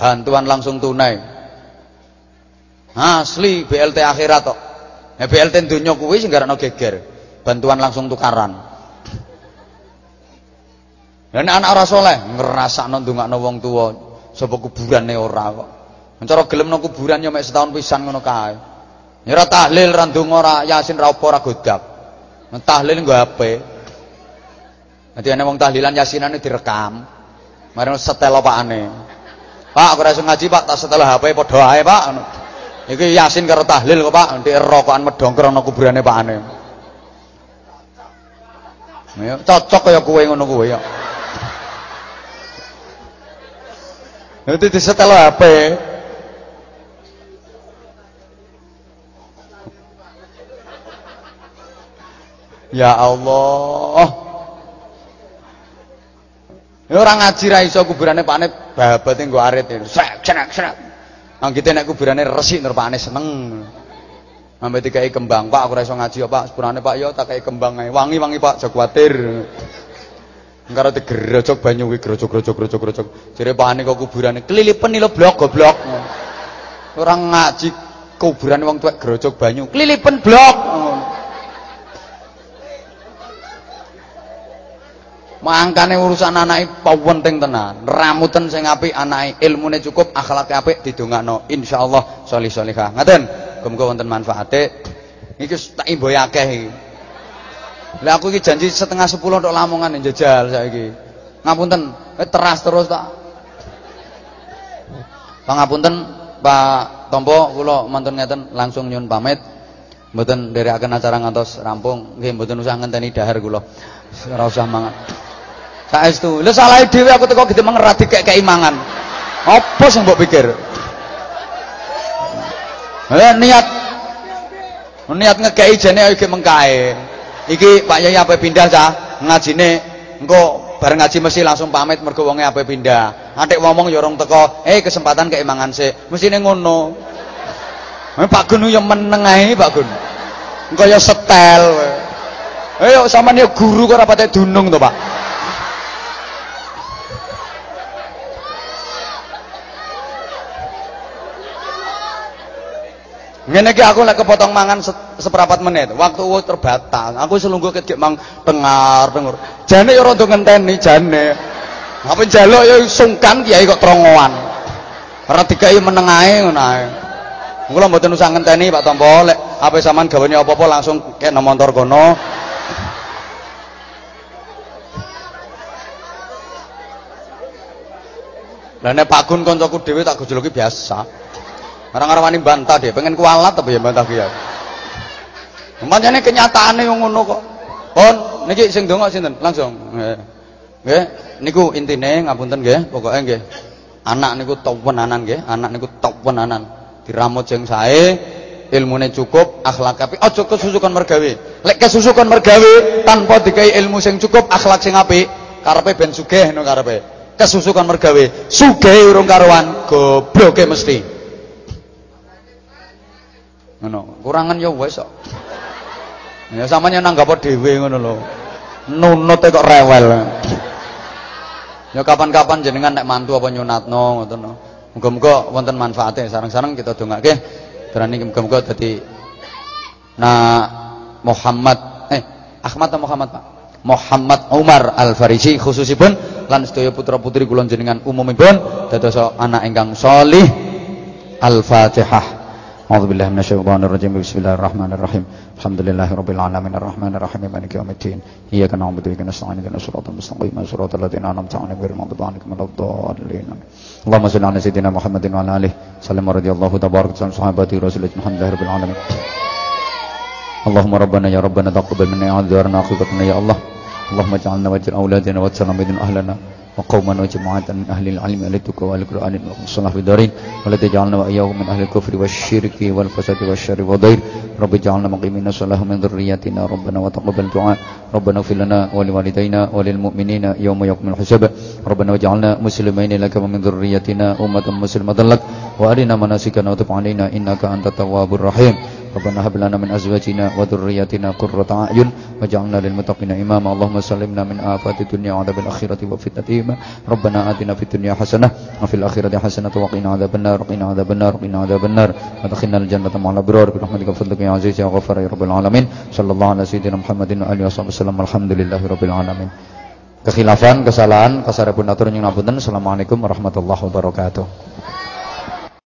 Bantuan langsung tunai. Asli BLT akhirat kok. Ya BLT donya kuwi sing garano geger. Bantuan langsung tukaran. Dan anak ora saleh ngrasakno ndongakno wong tuwa sapa kuburane ora kok cara gelem nang kuburan ya mek setahun pisan ngono kae ya ora tahlil ra ndonga ora yasin ra apa ora godak tahlil nggo HP Nanti ana wong tahlilan yasinane direkam. Mari setel opakane. Pak, aku ora iso ngaji, Pak, tak setel HP padha ae, Pak. Iki yasin karo tahlil kok, Pak. Nanti rokokan medongker ana kuburane pakane. Ya, cocok kaya kowe ngono kowe ya. Nanti disetel HP. Ya Allah. Ya orang ngaji ra iso kuburane pakne babate nggo arit. Srek srek srek. Nang kita nek kuburane resik nur pakne seneng. Sampai dikai kembang, Pak aku rasa ngaji ya Pak. Sepurane Pak ya tak kai kembang ae. Wangi-wangi Pak, aja kuwatir. Engkaro digerojok banyu kuwi grojok-grojok grojok-grojok. Jare pakane kok kuburane kelilipen lho blok goblok. Orang ngaji kuburan wong tuwek grojok banyu, kelilipen blok. Mangkane urusan anake penting tenan. Ramuten sing apik anake, ilmune cukup, akhlake apik didongakno. Insyaallah sholih sholihah. Ngaten. Muga-muga wonten manfaate. Iki tak imboy akeh iki. Lah aku iki janji setengah sepuluh untuk Lamongan njajal saiki. Ngapunten, eh, teras terus tak. Pangapunten Pak Tompo kula mantun ngeten langsung nyun pamit. Mboten nderekaken acara ngantos rampung. Nggih mboten usah ngenteni dahar kula. Ora usah mangan. Saestu. Lha salah dhewe aku teko gede mengerat dikek mangan. Apa sing mbok pikir? Eh niat niat ngekei jane iki mengkae. Iki Pak Yai apa pindah cah ngajine engko bareng ngaji mesti langsung pamit mergo wonge apa pindah. Atik ngomong ya orang teko, eh kesempatan keimangan sih. Mestine ngono. Eh Pak Gun yo meneng ae Pak Gun. Engko ya setel. Ayo sampean ya guru kok ora patek dunung to, Pak. Ngene iki aku lek kepotong mangan se seperempat menit. Waktu terbatas. Aku selungguh ket mang dengar dengar. Jane ya rada ngenteni jane. Apa njaluk ya sungkan kiai kok trongoan. Ora dikai meneng ae ngono ae. Kula mboten usah ngenteni Pak Tompo lek ape sampean gawane apa-apa langsung kek nang motor kono. Lah nek Pak Gun kancaku dhewe tak gojoloki biasa. Orang-orang wani bantah deh, pengen kualat tapi ya bantah dia. Makanya kenyataannya yang ngono kok. Pon, niki sing donga sinten? Langsung. Nggih. Niku intine ngapunten nggih, pokoke nggih. Anak niku top anan nggih, anak niku top anan. Diramut jeng sae, ilmune cukup, akhlak apik. Aja kesusukan mergawe. Lek kesusukan mergawe tanpa dikai ilmu sing cukup, akhlak sing apik, karepe ben sugih no karepe. Kesusukan mergawe, sugih urung karuan, gobloke mesti ngono. Kurangan ya wis kok. Ya samanya nanggap dhewe ngono lho. Nunut kok rewel. Ya kapan-kapan jenengan nek mantu apa nyunatno ngoten muga-muga wonten manfaate. Sareng-sareng kita dongake. Berani muga-muga dadi Nah Muhammad eh Ahmad atau Muhammad Pak? Muhammad Umar Al Farisi khususipun lan sedaya putra-putri kula jenengan umumipun dados anak ingkang salih Al-Fatihah. أعوذ بالله من الشيطان الرجيم. بسم الله الرحمن الرحيم. الحمد لله رب العالمين. الرحمن الرحيم. مالك يوم الدين. إياك نعبد وإياك نستعين. اهدنا الصراط المستقيم. صراط الذين أنعمت عليهم غير المغضوب عليهم ولا الضالين. اللهم صل على سيدنا محمد وعلى آله وسلم. رضي الله تبارك وتعالى صحابة رسول الله الحمد لله رب العالمين. اللهم ربنا يا ربنا تقبل منا. أعذارنا عقوبتنا يا الله. اللهم اجعلنا واجعل أولادنا واجعلنا من أهلنا. وقوما وجماعة من أهل العلم أهل التقوى والقرآن والصلاح في الدارين ولا تجعلنا وإياهم من أهل الكفر والشرك والفساد والشر والضير. رب اجعلنا مقيمين الصلاة من ذرياتنا ربنا وتقبل دعاء. ربنا اغفر لنا ولوالدينا وللمؤمنين يوم يقوم الحساب. ربنا واجعلنا مسلمين لك ومن ذريتنا أمة مسلمة لك. وأرنا مناسكنا وتب علينا إنك أنت التواب الرحيم. Rabbana hab lana min azwajina wa dhurriyyatina qurrata a'yun waj'alna lil muttaqina imama. Allahumma sallimna min afati dunya wa adzabil akhirati wa fitnati ma. Rabbana atina fid dunya hasanah wa fil akhirati hasanah wa qina adzabannar. Qina adzabannar. Qina adzabannar. Wa adkhilna al jannata ma'al abrar bi rahmatika fadlika ya aziz ya ghafar ya Rabbil alamin. Sallallahu ala sayyidina Muhammadin wa alihi wasallam. Alhamdulillahi rabbil alamin. Kekhilafan, kesalahan, kasarepunatur nyunapunten. Assalamualaikum warahmatullahi wabarakatuh.